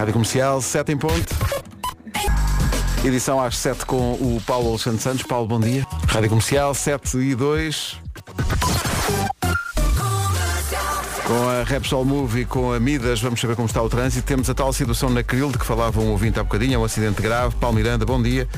Rádio Comercial, 7 em ponto. Edição às 7 com o Paulo Alexandre Santos. Paulo, bom dia. Rádio Comercial, 7 e 2. Com a Repsol Move e com a Midas, vamos saber como está o trânsito. Temos a tal situação na Cril, de que falava um ouvinte há bocadinho, é um acidente grave. Paulo Miranda, bom dia.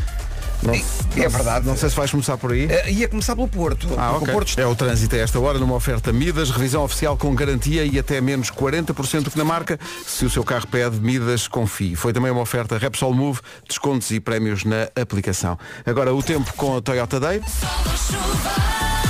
Não, É verdade. Não sei se vais começar por aí. Eh, ia começar pelo Porto. Ah, porque ok. o Porto É o trânsito a esta hora numa oferta Midas, revisão oficial com garantia e até menos 40% que na marca. Se o seu carro pede, Midas, confie. Foi também uma oferta Repsol Move, descontos e prémios na aplicação. Agora o tempo com a Toyota Day.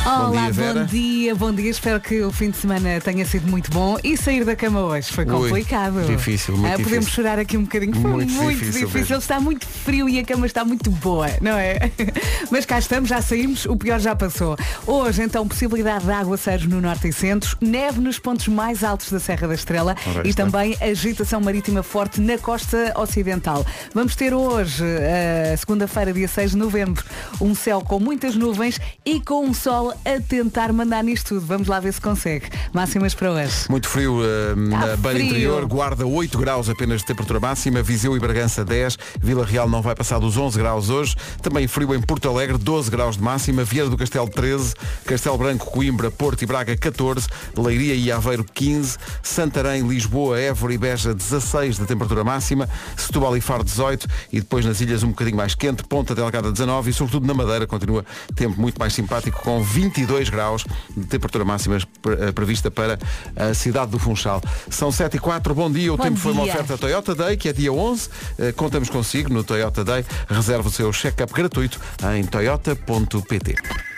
Olá, Bom dia, Vera. bom dia, bom dia. Espero que o fim de semana tenha sido muito bom e sair da cama hoje foi Ui, complicado. difícil, muito Ah, Podemos difícil. chorar aqui um bocadinho. Foi Muito muito, difícil difícil. Está muito frio e a cama está muito boa, não é? Mas cá estamos, já saímos, o pior já passou. Hoje, então, possibilidade de aguaceiros no norte e centro, neve nos pontos mais altos da Serra da Estrela Ora, e está. também agitação marítima forte na costa ocidental. Vamos ter hoje, eh, segunda-feira, dia 6 de novembro, um céu com muitas nuvens e com um sol a tentar mandar nisto tudo. Vamos lá ver se consegue. Máximas para hoje. Muito frio eh, na beira frio. interior, Guarda 8 graus apenas de temperatura máxima, Viseu e Bragança 10, Vila Real não vai passar dos 11 graus hoje, também frio em Porto Alegre, 12 graus de máxima, Vieira do Castelo 13, Castelo Branco, Coimbra, Porto e Braga 14, Leiria e Aveiro 15, Santarém, Lisboa, Évora e Beja 16 de temperatura máxima, Setúbal e Faro 18 e depois nas ilhas um bocadinho mais quente, Ponta Delgada 19 e sobretudo na Madeira continua tempo muito mais simpático com 22 graus de temperatura máxima eh, prevista para a cidade do Funchal. São 7 e 4, bom dia, o Bom tempo foi uma dia. oferta Toyota Day, que é dia 11, Eh, contamos consigo no Toyota Day, reserva o seu check-up gratuito em toyota.pt.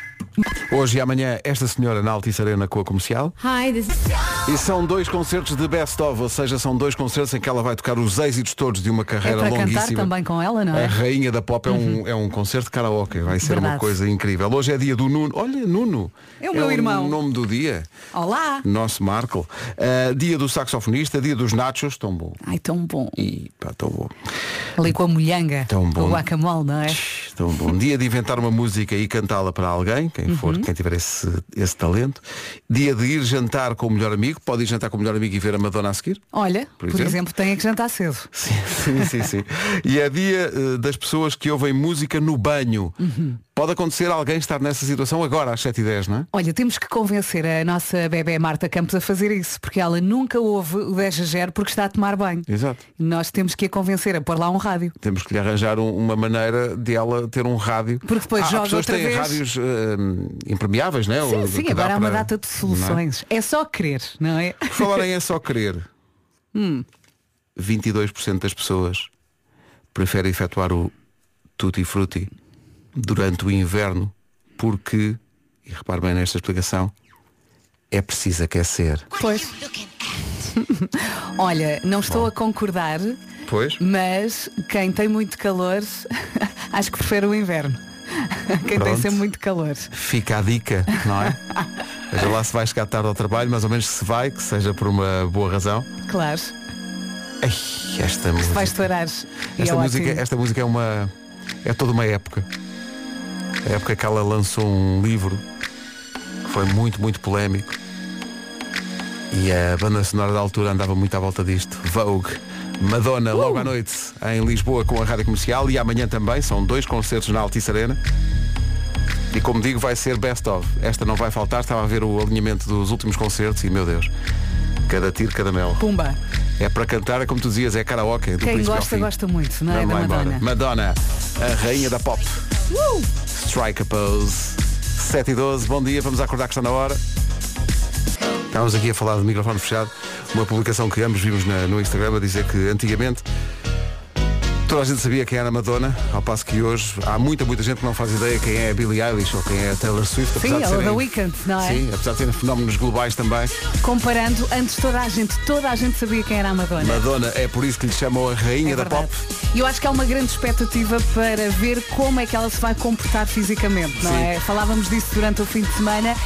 Hoje e amanhã, esta senhora na Altice Arena com a comercial. Hi, this is... E são dois concertos de best of, ou seja, são dois concertos em que ela vai tocar os êxitos todos de uma É carreira para cantar longuíssima. também com ela, não A é? rainha da pop é, um, é um concerto de karaoke, vai ser uma Verdade. coisa incrível. Hoje é dia do Nuno. Olha, Nuno. É o meu irmão. o nome do dia. Olá! Nosso Marco. Ah, dia do saxofonista, dia dos nachos, tão bom. Ai, tão bom. E pá, tão bom. Ali com a molhanga, Tão bom. o guacamole, não é? Tão bom. Dia de inventar uma música e cantá-la para alguém, quem Uhum. for, quem tiver esse, esse talento. Dia de ir jantar com o melhor amigo. Pode ir jantar com o melhor amigo e ver a Madonna a seguir. Olha, Por por, exemplo? exemplo, tem que jantar cedo. Sim, sim, sim, sim. E é dia eh, das pessoas que ouvem música no banho. Uhum. Pode acontecer alguém estar nessa situação agora às 7h10, não é? Olha, temos que convencer a nossa bebê Marta Campos a fazer isso, porque ela nunca ouve o 10 a 0 porque está a tomar banho. Exato. Nós temos que a convencer a pôr lá um rádio. Temos que lhe arranjar um- uma maneira de ela ter um rádio. Porque depois há, há joga pessoas que outra têm vez. rádios eh, impermeáveis, não é? Sim, Ou sim, que dá agora há uma para- data de não é? soluções. É? só querer, não é? Por falar em é só querer. Hum. 22% das pessoas preferem efetuar o tutti frutti durante o inverno porque, e repare bem nesta explicação, é preciso aquecer. Pois. Olha, não estou a concordar, Pois? mas quem tem muito calor, acho que prefere o inverno. Quem tem Pronto. sempre muito calor. Fica a dica, não é? Veja lá se vai chegar tarde ao trabalho, mais ou menos se vai, que seja por uma boa razão. Claro. Ai, esta música. Vai estourar. E Esta é música, ótimo. esta música é uma. é toda uma época. A época que ela lançou um livro que foi muito, muito polémico. E a banda sonora da altura andava muito à volta disto. Vogue. Madonna, logo à noite, em Lisboa com a Rádio Comercial e amanhã também, são dois concertos na Altice Arena. E como digo, vai ser best of. Esta não vai faltar, estava a ver o alinhamento dos últimos concertos e meu Deus, cada tiro, cada mel. Pumba. É para cantar, é como tu dizias, é karaoke. Do Quem gosta, gosta muito, não é? Da embora. Madonna. Madonna, a rainha da pop. Strike a pose. 7 e 12, bom dia, vamos acordar que está na hora. Estávamos aqui a falar do microfone fechado, uma publicação que ambos vimos na- no Instagram a dizer que antigamente toda a gente sabia quem era a Madonna, ao passo que hoje há muita, muita gente que não faz ideia quem é a Billie Eilish ou quem é a Taylor Swift. Sim, ou serem- da Weekend, não é? Sim, apesar de serem fenómenos globais também. Comparando, antes toda a gente, toda a gente sabia quem era a Madonna. Madonna é por isso que lhe chamam a rainha É da verdade. pop. E eu acho que é uma grande expectativa para ver como é que ela se vai comportar fisicamente, não Sim. é? Falávamos disso durante o fim de semana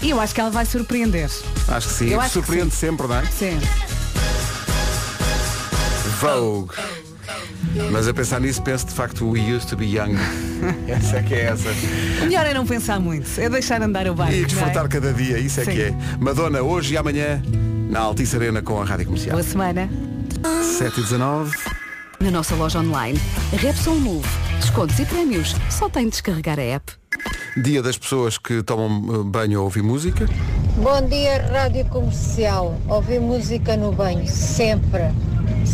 e eu acho que ela vai surpreender. Acho que sim. Eu acho que Surpreende sim. sempre, não é? Sim. Vogue. Mas a pensar nisso penso de facto We Used to Be Young. essa é que é essa. O melhor é não pensar muito, é deixar andar o barco. E é? desfrutar cada dia, isso é Sim. que é. Madonna hoje e amanhã na Altice Arena com a Rádio Comercial. Boa semana. 7 e 19. Na nossa loja online, Repsol Move. Descontos e prémios. Só tem de descarregar a app. Dia das pessoas que tomam eh, banho a ouvir música. Bom dia, Rádio Comercial. Ouvir música no banho, sempre.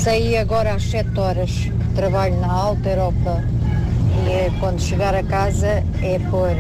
Saí agora às 7 horas. Trabalho na Alta Europa. E é, quando chegar a casa é pôr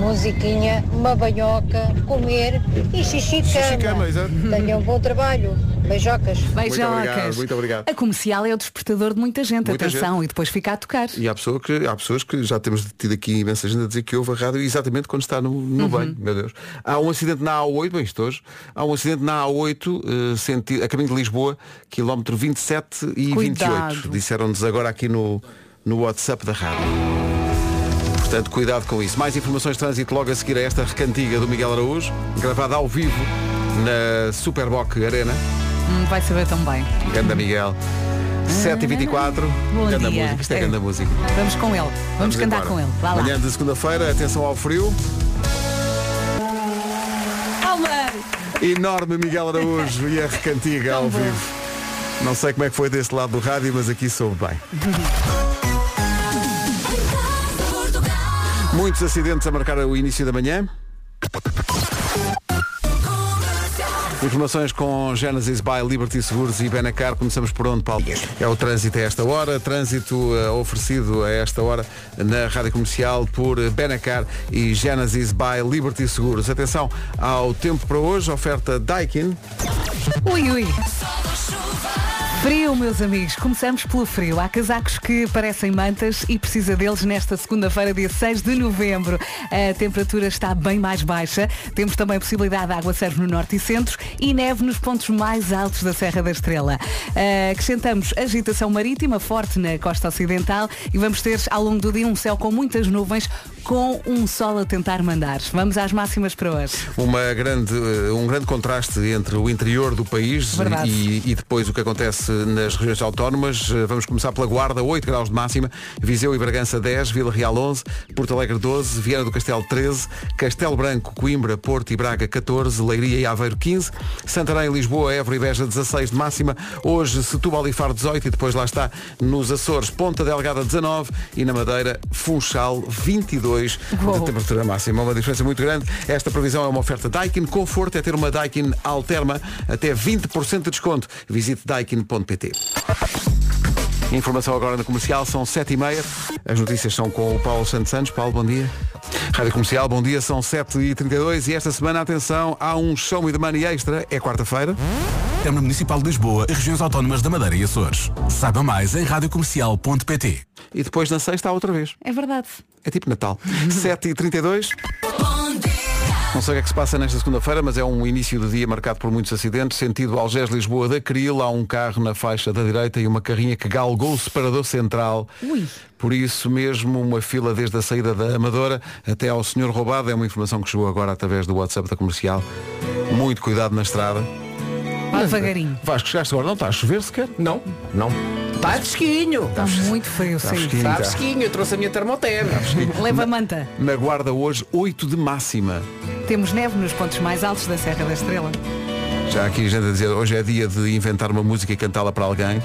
musiquinha, uma banhoca, comer e xixi Xixi cama, cama. exato. Tenham um bom trabalho. Beijocas. obrigado, Beijocas. muito obrigado. A comercial é o despertador de muita gente, Muita atenção, e depois fica a tocar. E há, pessoa que, há pessoas que já temos tido aqui imensa gente a dizer que ouve a rádio exatamente quando está no, no banho, meu Deus. Há um acidente na A8, bem isto hoje, há um acidente na A8, eh, senti- a caminho de Lisboa, quilómetro 27 e Cuidado. 28. Disseram-nos agora aqui no, no WhatsApp da rádio. Portanto, cuidado com isso. Mais informações de trânsito logo a seguir a esta recantiga do Miguel Araújo, gravada ao vivo na Superboc Arena. Hum, vai saber tão bem. Ganda Miguel. 7h24. Bom Ganda dia. música. Isto é É. ganda música. Vamos com ele. Vamos, cantar embora. com ele. Vá lá. Manhã de segunda-feira, atenção ao frio. Calma! Enorme Miguel Araújo e a recantiga ao vivo. Não sei como é que foi desse lado do rádio, mas aqui soube bem. Muitos acidentes a marcar o início da manhã. Informações com Genesis by Liberty Seguros e Benacar. Começamos por onde, Paulo? É o trânsito a esta hora. Trânsito eh, oferecido a esta hora na Rádio Comercial por Benacar e Genesis by Liberty Seguros. Atenção ao tempo para hoje. Oferta Daikin. Ui, ui. Frio, meus amigos. Começamos pelo frio. Há casacos que parecem mantas e precisa deles nesta segunda-feira, dia 6 de novembro. A temperatura está bem mais baixa. Temos também a possibilidade de água serve no norte e centro e neve nos pontos mais altos da Serra da Estrela. Ah, acrescentamos agitação marítima forte na costa ocidental e vamos ter ao longo do dia um céu com muitas nuvens com um sol a tentar mandar. Vamos às máximas para hoje. Uma grande, eh, um grande contraste entre o interior do país e, e depois o que acontece nas regiões autónomas. Eh, Vamos começar pela Guarda, 8 graus de máxima, Viseu e Bragança 10, Vila Real 11, Porto Alegre 12, Viana do Castelo 13, Castelo Branco, Coimbra, Porto e Braga 14, Leiria e Aveiro 15, Santarém, Lisboa, Évora e Beja 16 de máxima, hoje Setúbal e Faro 18 e depois lá está nos Açores, Ponta Delgada 19 e na Madeira, Funchal 22 Uou. de temperatura máxima. Uma diferença muito grande. Esta previsão é uma oferta Daikin. Conforto é ter uma Daikin Alterma até 20% de desconto. Visite daikin.pt. Informação agora na comercial, são 7h30. As notícias são com o Paulo Santos Santos. Paulo, bom dia. Rádio Comercial, bom dia, são 7h32 e esta semana, atenção, há um show me the money extra. É quarta-feira. Câmara Municipal de Lisboa e Regiões Autónomas da Madeira e Açores. Saiba mais em radiocomercial.pt. E depois na sexta há outra vez. É verdade. É tipo Natal. 7h32. Não sei o que é que se passa nesta segunda-feira, mas é um início de dia marcado por muitos acidentes. Sentido Algés Lisboa da Cril, há um carro na faixa da direita e uma carrinha que galgou o separador central. Ui. Por isso mesmo, uma fila desde a saída da Amadora até ao senhor roubado. É uma informação que chegou agora através do WhatsApp da comercial. Muito cuidado na estrada. Vá devagarinho. Vasco, chegaste agora, não está a chover sequer? Não, não. Está fresquinho. Está muito frio, sim. fresquinho. Está tá. fresquinho. Eu trouxe a minha termoterra. Leva a manta. Na guarda hoje, 8 de máxima. Temos neve nos pontos mais altos da Serra da Estrela. Já aqui gente a dizer, hoje é dia de inventar uma música e cantá-la para alguém.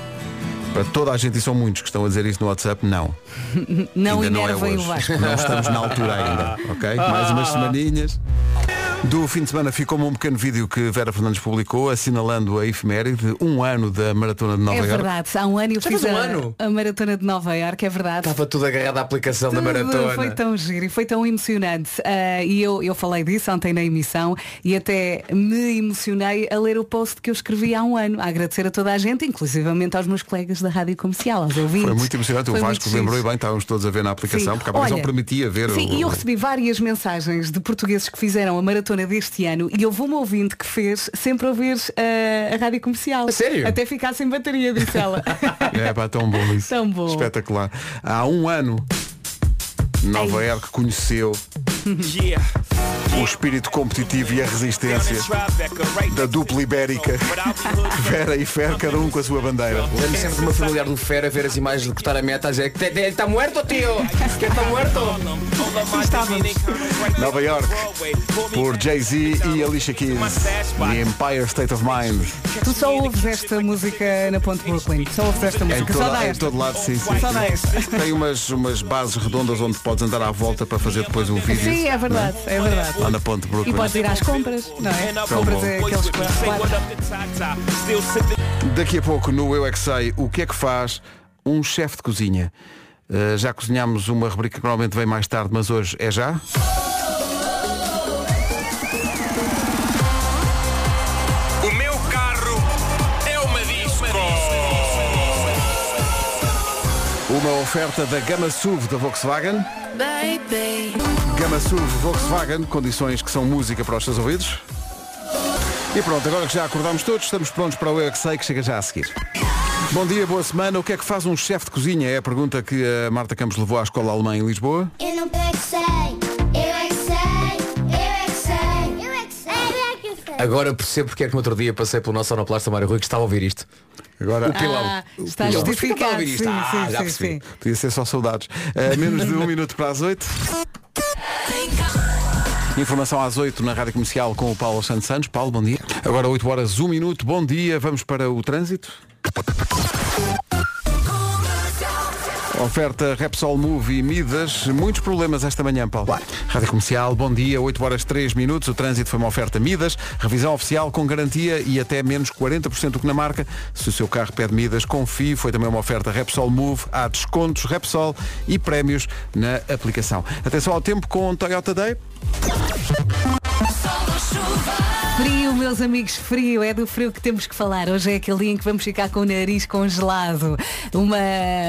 Para toda a gente, e são muitos que estão a dizer isso no WhatsApp, não. Não ainda não é enervem hoje. o Vasco. Não estamos na altura ainda, ok? Mais umas semaninhas. Do fim de semana ficou um pequeno vídeo que Vera Fernandes publicou, assinalando a efeméride, um ano da Maratona de Nova É Iorque. verdade, há um ano eu Já fiz um a, ano? a maratona de Nova Iorque, é verdade. Estava tudo agarrado à aplicação da Tudo maratona. Foi tão giro e foi tão emocionante. Ah, e eu, eu falei disso ontem na emissão e até me emocionei a ler o post que eu escrevi há um ano, a agradecer a toda a gente, inclusivamente aos meus colegas da Rádio Comercial, aos ouvintes. Foi muito emocionante, Foi o Vasco lembrou e bem, estávamos todos a ver na aplicação, Sim. porque a aplicação Olha, permitia ver Sim, o... e eu recebi várias mensagens de portugueses que fizeram a maratona deste ano e houve uma ouvinte que fez sempre ouvir ah, a rádio comercial. A sério? Até ficar sem bateria, disse ela. É pá, tão bom isso. Tão bom. Espetacular. Há um ano, Nova Iorque conheceu O espírito competitivo e a resistência da dupla ibérica. Vera e Fer, cada um com a sua bandeira. Lembro sempre de uma familiar do Fera ver as imagens de cortar a meta a dizer que ele está muerto, tio! Que está muerto! Nova York, por Jay-Z e Alicia Keys. The Empire State of Mind. Tu só ouves esta música na Ponte Brooklyn. Só ouves esta Em música. Só todo, dá em todo lado, sim, sim. Só dá esta. Tem umas, umas bases redondas onde podes andar à volta para fazer depois um vídeo. Sim, é verdade, é verdade. Lá na Ponte E Brooklyn. podes ir às compras, não é? Compras é aqueles quatro. Daqui a pouco no Eu é que sei o que é que faz um chefe de cozinha. Uh, já cozinhámos uma rubrica que normalmente vem mais tarde, mas hoje é já. O meu carro é uma disco. Uma oferta da Gama SUV da Volkswagen. Gama SUV Volkswagen, condições que são música para os seus ouvidos. E pronto, agora que já acordámos todos, estamos prontos para o Eu é que sei, que chega já a seguir. Bom dia, boa semana. O que é que faz um chefe de cozinha? É a pergunta que a Marta Campos levou à escola alemã em Lisboa. Eu não que sei, eu é que sei, eu é que sei, eu é que sei, eu é que sei. Agora percebo porque é que no outro dia passei pelo nosso sonoplasta Mário Rui que estava a ouvir isto. Agora, Ah, está Ele, justificado. mas porquê que estava a ouvir Sim, isto? Ah, sim, já sim, percebi. sim. podia ser só saudades. Uh, menos de um minuto para as oito. Informação às 8 na Rádio Comercial com o Paulo Santos Santos. Paulo, bom dia. Agora 8 horas, 1 minuto. Bom dia. Vamos para o trânsito. Oferta Repsol Move e Midas. Muitos problemas esta manhã, Paulo. Rádio Comercial, bom dia. 8 horas 3 minutos. O trânsito foi uma oferta Midas. Revisão oficial com garantia e até menos 40% do que na marca. Se o seu carro pede Midas, confie. Foi também uma oferta Repsol Move. Há descontos Repsol e prémios na aplicação. Atenção ao tempo com Toyota Day. Frio, meus amigos, frio. É do frio que temos que falar. Hoje é aquele dia em que vamos ficar com o nariz congelado. Uma,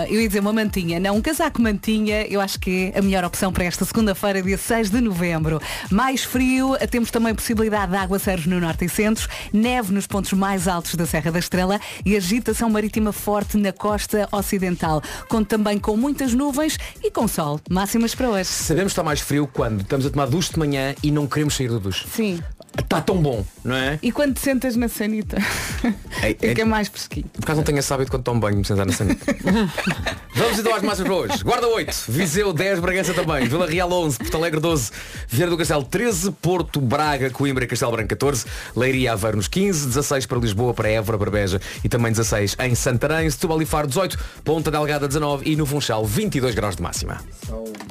eu ia dizer uma mantinha. Não, um casaco mantinha, eu acho que é a melhor opção para esta segunda-feira, dia 6 de novembro. Mais frio, temos também possibilidade de aguaceiros no norte e centro, neve nos pontos mais altos da Serra da Estrela e agitação marítima forte na costa ocidental. Conto também com muitas nuvens e com sol. Máximas para hoje. Sabemos que está mais frio quando estamos a tomar duche de manhã e não queremos sair do duche. Sim. Está tão bom, não é? E quando te sentas na sanita? É- Fica é- mais fresquinho. Por acaso não tenho esse hábito quando tomo banho me sentar na sanita. Vamos então às máximas para hoje. Guarda 8, Viseu 10, Bragança também, Vila Real 11, Porto Alegre 12, Vieira do Castelo 13, Porto, Braga, Coimbra e Castelo Branco 14, Leiria Aveiro nos 15, 16 para Lisboa, para Évora, Barbeja e também 16 em Santarém, Setúbal e Faro 18, Ponta Delgada 19 e no Funchal 22 graus de máxima.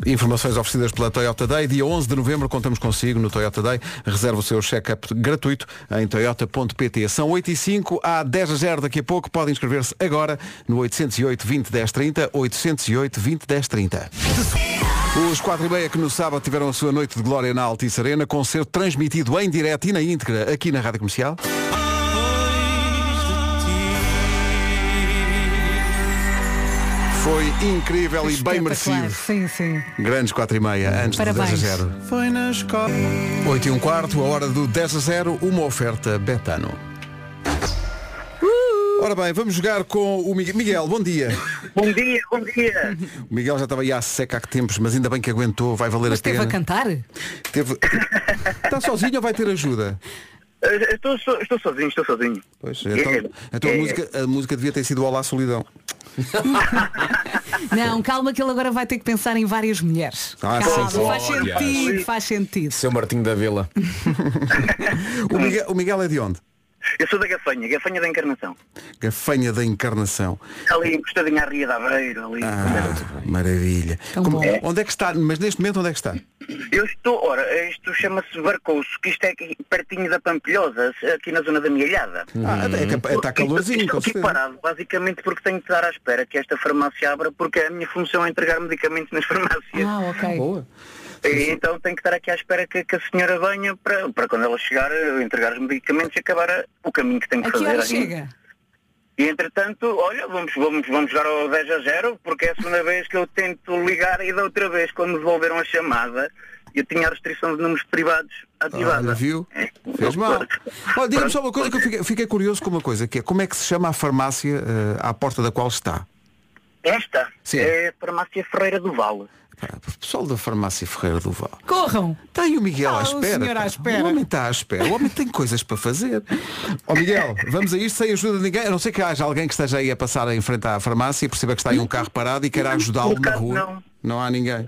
Informações oferecidas pela Toyota Day. Dia 11 de novembro contamos consigo no Toyota Day. Reserva o seu check-up gratuito em toyota.pt. São 8 e 5, há 10 a 0 daqui a pouco. Pode inscrever-se agora no 808 20 10 30, 808 20 10 30. Os 4 e meia que no sábado tiveram a sua noite de glória na Altice Arena, concerto transmitido em direto e na íntegra aqui na Rádio Comercial. Foi incrível e bem merecido. Sim, sim. Grandes 4 e meia, antes Parabéns. do 10 a 0. Foi na escola. 8 e um quarto, a hora do 10 a 0, uma oferta Betano. Ora bem, vamos jogar com o Miguel. Miguel, bom dia. Bom dia, bom dia. O Miguel já estava aí à seca há que tempos, mas ainda bem que aguentou, vai valer Mas a pena. esteve a cantar? Teve- Está sozinho ou vai ter ajuda? Eh, Estou, so- estou sozinho, estou sozinho. Pois, então, então a, É. música, a música devia ter sido Olá Solidão. Não, calma que ele agora vai ter que pensar em várias mulheres. Ah, calma, sim, sim. faz sentido, faz sentido. Seu Martinho da Vila. O Miguel, o Miguel é de onde? Eu sou da Gafanha, Gafanha da Encarnação. Gafanha da Encarnação. Ali encostadinha à Ria da Aveiro, ali. Ah, maravilha. Como- bom. onde é que está? Mas neste momento onde é que está? Eu estou, ora, isto chama-se Barcoço, que isto é aqui pertinho da Pampilhosa, aqui na zona da Milhada. Ah, é que está calorzinho, Estou com aqui parado, basicamente porque tenho que estar à espera que esta farmácia abra, porque a minha função é entregar medicamentos nas farmácias. Ah, ok. Boa. E então tenho que estar aqui à espera que, que a senhora venha para, para quando ela chegar, eu entregar os medicamentos e acabar a- o caminho que tenho que A que fazer. hora aqui. chega? E entretanto, olha, vamos, vamos, vamos jogar ao 10 a 0, porque é a segunda vez que eu tento ligar e da outra vez, quando me devolveram a chamada, eu tinha a restrição de números privados ativada. Olha, viu? É. Fez mal. Olha, diga-me só uma coisa que eu fiquei, fiquei curioso com uma coisa, que é como é que se chama a farmácia eh, à porta da qual está? Esta Sim. é a farmácia Ferreira do Vale. Pá, Pessoal da farmácia Ferreira do Val. Corram! Está aí o Miguel Ah, à o espera. senhor à espera. O homem está à espera. O homem tem coisas para fazer. Ó Miguel, vamos a isto sem ajuda de ninguém. A não ser que haja alguém que esteja aí a passar em frente à farmácia e perceba que está aí um carro parado e queira ajudá-lo na rua. Não há ninguém.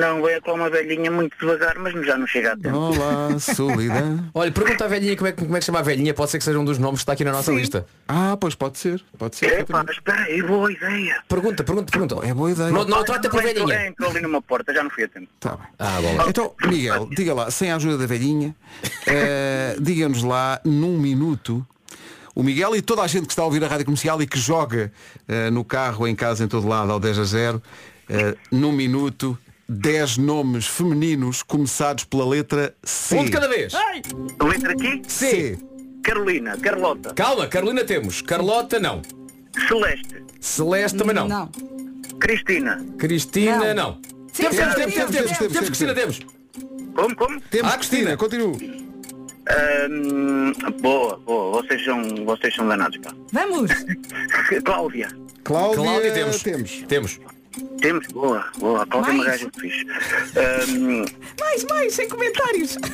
Não, veio com uma velhinha muito devagar, mas já não chega a tempo. Olá, solidão. Olha, pergunta à velhinha como é, que- como é que chama a velhinha, pode ser que seja um dos nomes que está aqui na nossa lista. Ah, pois pode ser. Pode ser. Epá, espera aí, boa ideia. Pergunta, pergunta, pergunta. É boa ideia. Não, não trata por Entrou- velhinha. Entrou ali numa porta, já não fui a tempo. Tá bem. Ah, bola. Então, Miguel, diga lá, sem a ajuda da velhinha, eh, diga-nos lá, num minuto, o Miguel e toda a gente que está a ouvir a rádio comercial e que joga eh, no carro, em casa, em todo lado, ao 10 a 0, eh, num minuto, 10 nomes femininos começados pela letra C. Um de cada vez. Letra aqui? C. Carolina, Carlota, Calma, Carolina temos. Carlota não. Celeste, Celeste também não. Não. Cristina. Cristina não. Sim, Temos, temos, temos, temos, temos, sim, Cristina, temos. Como, como? Temos Ah, Cristina, continua. Ahm, boa, boa. Vocês são, vocês são danados, pá. Vamos! Cláudia. Cláudia, Cláudia temos. temos. Temos. Temos, boa, boa. A Cláudia é uma Mais? gaja fixe. Ahm, Mais, mais, sem comentários!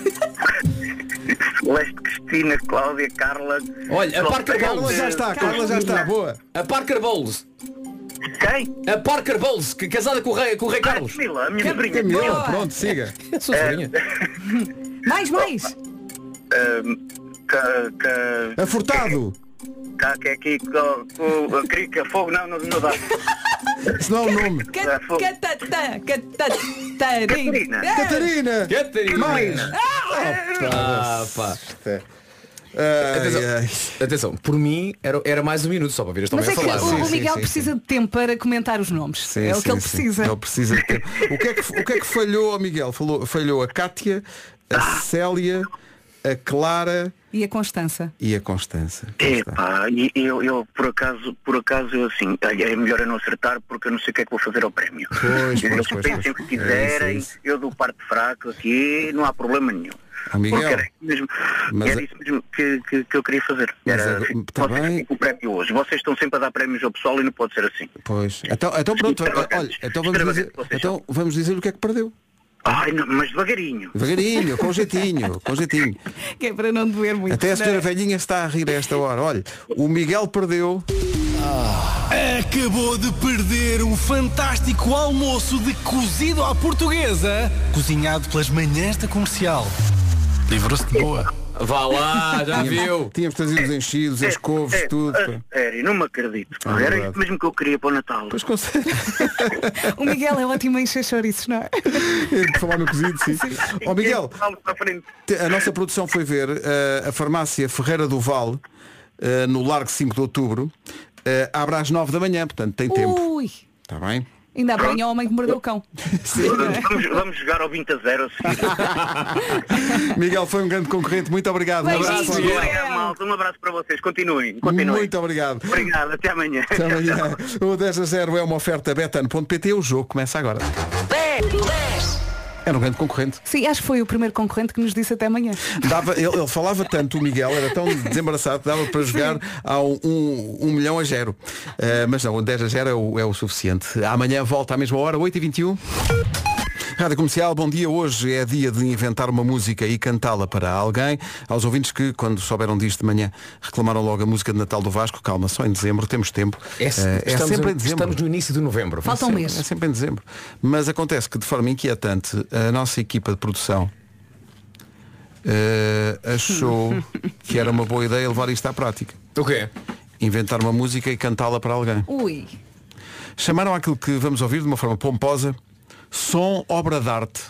Celeste, Cristina, Cláudia, Carla. Olha, a Parker Carla Bowles. já está, Carla já está, boa. A Parker Bowles. Quem? A Parker Bowles, que casada com o rei, com o rei Carlos. Camila, a minha sobrinha. Camila, pronto, siga. A sua sobrinha. Mais, mais! Ahm, ca, ca, Afurtado. Ca, que é aqui, crica, fogo, não, não, não dá. Se não é o nome. Ah, fogo. Catatá, catatarina! Catarina. Catarina. Catarina. Mais. Ah, pá. Ai, Atenção. ai. Atenção, por mim era, era mais um minuto só para ver Mas é que falar. o, Sim, o sim, Miguel sim, precisa de tempo para comentar os nomes. Sim, é o sim, que ele sim. precisa. Ele precisa de tempo. O que é que, o que, é que falhou ao Miguel? Falou, falhou a Cátia, a Célia, a Clara E a Constança. e a Constança. Epá, e eu, eu por acaso, por acaso eu assim, olha, é melhor eu não acertar porque eu não sei o que é que vou fazer ao prémio. Pois, pois, pois, pensem o pois. que quiserem, É isso, é eu dou parte fraco aqui, não há problema nenhum. Ó, Miguel, Porque era isso mesmo, mas era isso mesmo que, que, que eu queria fazer. Mas Era, agora- assim, tá vocês bem. o prémio hoje. Vocês estão sempre a dar prémios ao pessoal e não pode ser assim. Pois. Então, então pronto, olha, então vamos, dizer, então vamos dizer o que é que perdeu. Ai, não, mas devagarinho. Devagarinho, com jeitinho, com jeitinho. Que é para não doer muito. Até a senhora é? velhinha está a rir a esta hora. Olha, o Miguel perdeu. Acabou de perder um fantástico almoço de cozido à portuguesa, cozinhado pelas manhãs da comercial. Livrou-se de boa. Vá lá, já viu. Tínhamos trazido os enchidos, as couves, É, tudo. sério, não me acredito. É era isso mesmo que eu queria para o Natal. Pois consegue. O Miguel é ótimo em encher chouriços, não é? Por falar no cozido, sim. Ó Miguel, Falo para a frente. te- a nossa produção foi ver eh, a farmácia Ferreira do Val, eh, no Largo 5 de Outubro, eh, abre às 9 da manhã, portanto tem tempo. Ui! Está bem? Ainda bem é o homem que mordeu o cão. Vamos, vamos jogar ao 20 a 0 a seguir. Miguel foi um grande concorrente, muito obrigado. Um abraço. Miguel. Obrigado, malta. Um abraço para vocês. Continuem. Continuem. Muito obrigado. Obrigado. Até amanhã. Até amanhã. O 10 a 0 é uma oferta betano.pt. O jogo começa agora. Era um grande concorrente. Sim, acho que foi o primeiro concorrente que nos disse até amanhã. Dava, ele, ele falava tanto, o Miguel, era tão desembaraçado, dava para jogar a um, um, um milhão a zero. Eh, mas não, o 10 a 0 é o, é o suficiente. Amanhã volta à mesma hora, 8h21. Rádio Comercial, bom dia. Hoje é dia de inventar uma música e cantá-la para alguém. Aos ouvintes que, quando souberam disto de manhã, reclamaram logo a música de Natal do Vasco. Calma, só em dezembro, temos tempo. É, Eh, estamos, sempre em- em dezembro. estamos no início de novembro. Falta um sempre, mês. É sempre em dezembro. Mas acontece que de forma inquietante a nossa equipa de produção eh, achou que era uma boa ideia levar isto à prática. O quê? Inventar uma música e cantá-la para alguém. Ui! Chamaram aquilo que vamos ouvir de uma forma pomposa som obra de arte.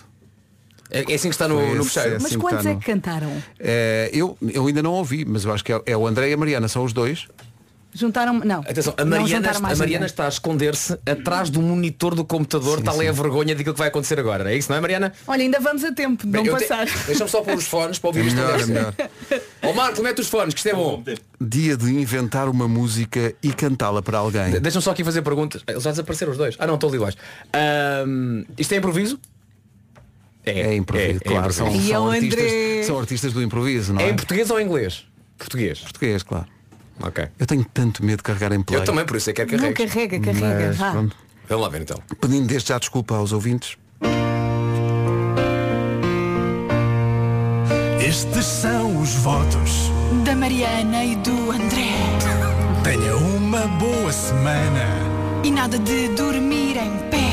É, é assim que está no, no fecheiro. Mas Assim quantos tá é que cantaram? Eh, eu, eu ainda não ouvi, mas eu acho que é, é o André e a Mariana, são os dois. Juntaram. Não. Atenção, a Mariana, a Mariana está a esconder-se atrás do monitor do computador, está ali a vergonha daquilo que vai acontecer agora. É isso, não é Mariana? Olha, ainda vamos a tempo de não Eu te- passar. Deixa-me só pôr os fones para ouvir É isto. melhor, é melhor. Ó Marco, mete os fones, que isto é bom. Dia de inventar uma música e cantá-la para alguém. De- Deixa-me só aqui fazer perguntas. Eles já desapareceram os dois. Ah não, estão ali iguais. Ahm, isto é improviso? É improviso, claro. São, E é são o artistas, são artistas do improviso, não É é? em português ou em inglês? Português. Português, claro. Ok. Eu tenho tanto medo de carregar em play. Eu também, por isso é que quero Não carrega, carrega. Mas, vá. Vamos lá ver então. Pedindo desde já desculpa aos ouvintes. Estes são os votos. Da Mariana e do André. Tenha uma boa semana. E nada de dormir em pé.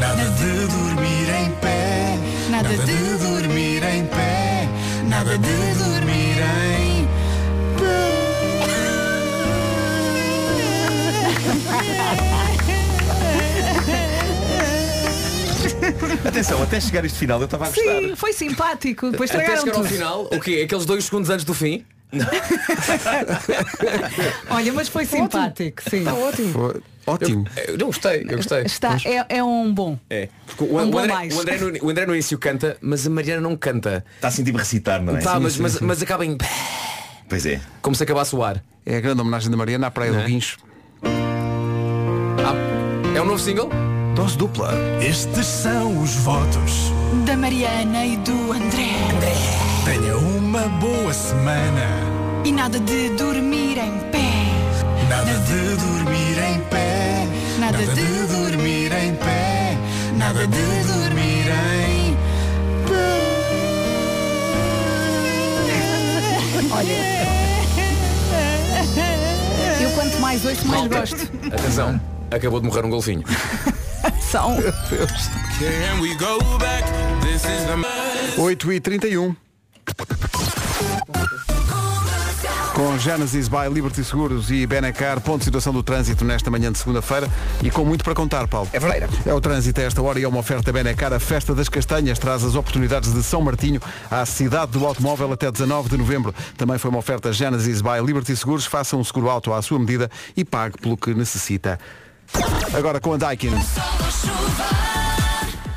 Nada de dormir em pé. Nada Nada de de dormir em pé. Nada de dormir Atenção, até chegar este final eu estava a gostar. Sim, foi simpático. Depois Até chegar ao final, o quê? Aqueles dois segundos antes do fim? Olha, mas foi simpático, sim. Está ótimo. Foi ótimo. Eu, eu gostei, eu gostei. Está, é, é um bom. É. Porque o, Um o bom André, mais. o, André no, o André no início canta, mas a Mariana não canta. Está a sentir-me recitar, não é? Tá, Sim, mas, sim, mas, sim. mas acaba em. Pois é. Como se acabasse o ar. É a grande homenagem da Mariana à Praia do é? Guincho. Ah, é um novo single? Dose dupla. Estes são os votos. Da Mariana e do André. Tenha uma boa semana. E nada de dormir em pé. Nada de dormir em pé. Nada de dormir em pé. Nada de dormir em Eu quanto mais ouço, mais gosto. Atenção, acabou de morrer um golfinho. São. 8 e 31 Com Genesis by Liberty Seguros e Benacar, ponto de situação do trânsito nesta manhã de segunda-feira e com muito para contar, Paulo. É verdade. É o trânsito a esta hora e é uma oferta Benacar. A Festa das Castanhas traz as oportunidades de São Martinho à cidade do automóvel até 19 de novembro. Também foi uma oferta Genesis by Liberty Seguros. Faça um seguro auto à sua medida e pague pelo que necessita. Agora com a Daikin.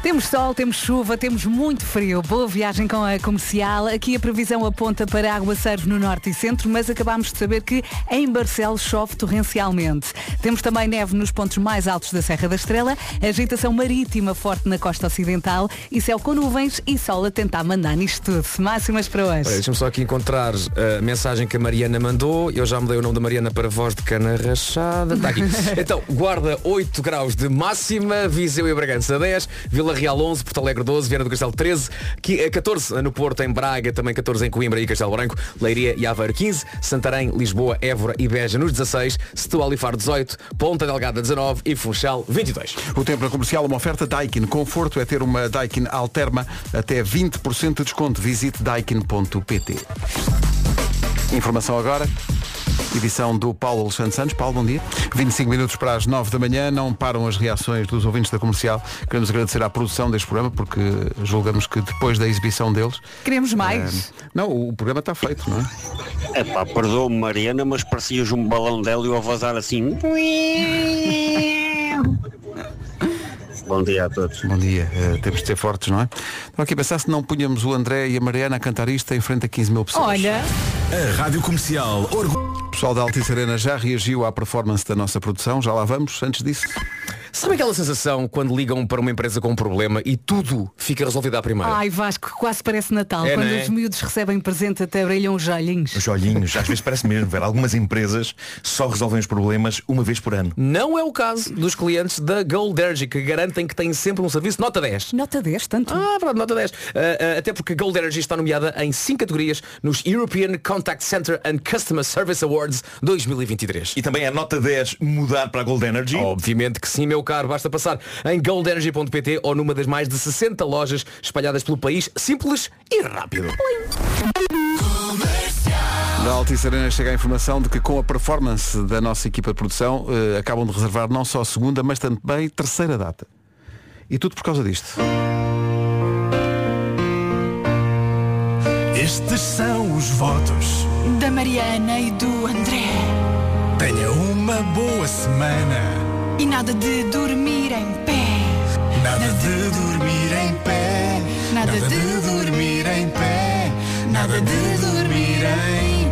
Temos sol, temos chuva, temos muito frio. Boa viagem com a comercial. Aqui a previsão aponta para aguaceiros no norte e centro, mas acabámos de saber que em Barcelos chove torrencialmente. Temos também neve nos pontos mais altos da Serra da Estrela, agitação marítima forte na costa ocidental e céu com nuvens e sol a tentar mandar nisto tudo. Máximas para hoje. Deixa-me só aqui encontrar a mensagem que a Mariana mandou. Eu já mudei o nome da Mariana para voz de cana rachada. Está aqui. Então, guarda 8 graus de máxima, Viseu e Bragança 10, Vila Real 11, Porto Alegre 12, Viana do Castelo 13, qui- eh, 14 no Porto, em Braga, também 14 em Coimbra e Castelo Branco, Leiria e Aveiro 15, Santarém, Lisboa, Évora e Beja nos 16, Setúbal e Faro 18, Ponta Delgada 19 e Funchal 22. O tempo na comercial, uma oferta Daikin. Conforto é ter uma Daikin Alterma até 20% de desconto. Visite daikin.pt. Informação agora. Edição do Paulo Alexandre Santos. Paulo, bom dia. 25 minutos para as 9 da manhã. Não param as reações dos ouvintes da comercial. Queremos agradecer à produção deste programa porque julgamos que depois da exibição deles. Queremos mais. eh, não, o programa está feito, não é? Epá, perdoa-me Mariana, mas parecias um balão dela e a vazar assim. Bom dia a todos. Bom dia. Eh, temos de ser fortes, não é? Estava aqui a pensar se não punhamos o André e a Mariana a cantar isto em frente a 15 mil pessoas. Olha, A Rádio Comercial. Orgulho. O pessoal da Altice Arena já reagiu à performance da nossa produção. Já lá vamos. Antes disso, Sabe aquela sensação quando ligam para uma empresa com um problema e tudo fica resolvido à primeira? ai Vasco, quase parece Natal. É, Quando é? os miúdos recebem presente até brilham os olhinhos. Os olhinhos, às vezes parece mesmo ver. Algumas empresas só resolvem os problemas uma vez por ano. Não é o caso dos clientes da Gold Energy, que garantem que têm sempre um serviço nota 10. Nota 10, tanto. Ah, verdade, nota 10. Ah, ah, até porque a Gold Energy está nomeada em 5 categorias nos European Contact Center and Customer Service Awards 2023. E também a nota 10 mudar para a Gold Energy. Obviamente que sim, meu caro. Basta passar em goldenergy.pt ou numa das mais de 60 lojas espalhadas pelo país. Simples e rápido. Da Altice Arena chega a informação de que com a performance da nossa equipa de produção eh, acabam de reservar não só a segunda, mas também terceira data. E tudo por causa disto. Estes são os votos. Da Mariana e do André. Tenha uma boa semana. E nada de dormir em pé. Nada de dormir em pé. Nada de dormir em pé. Nada de dormir em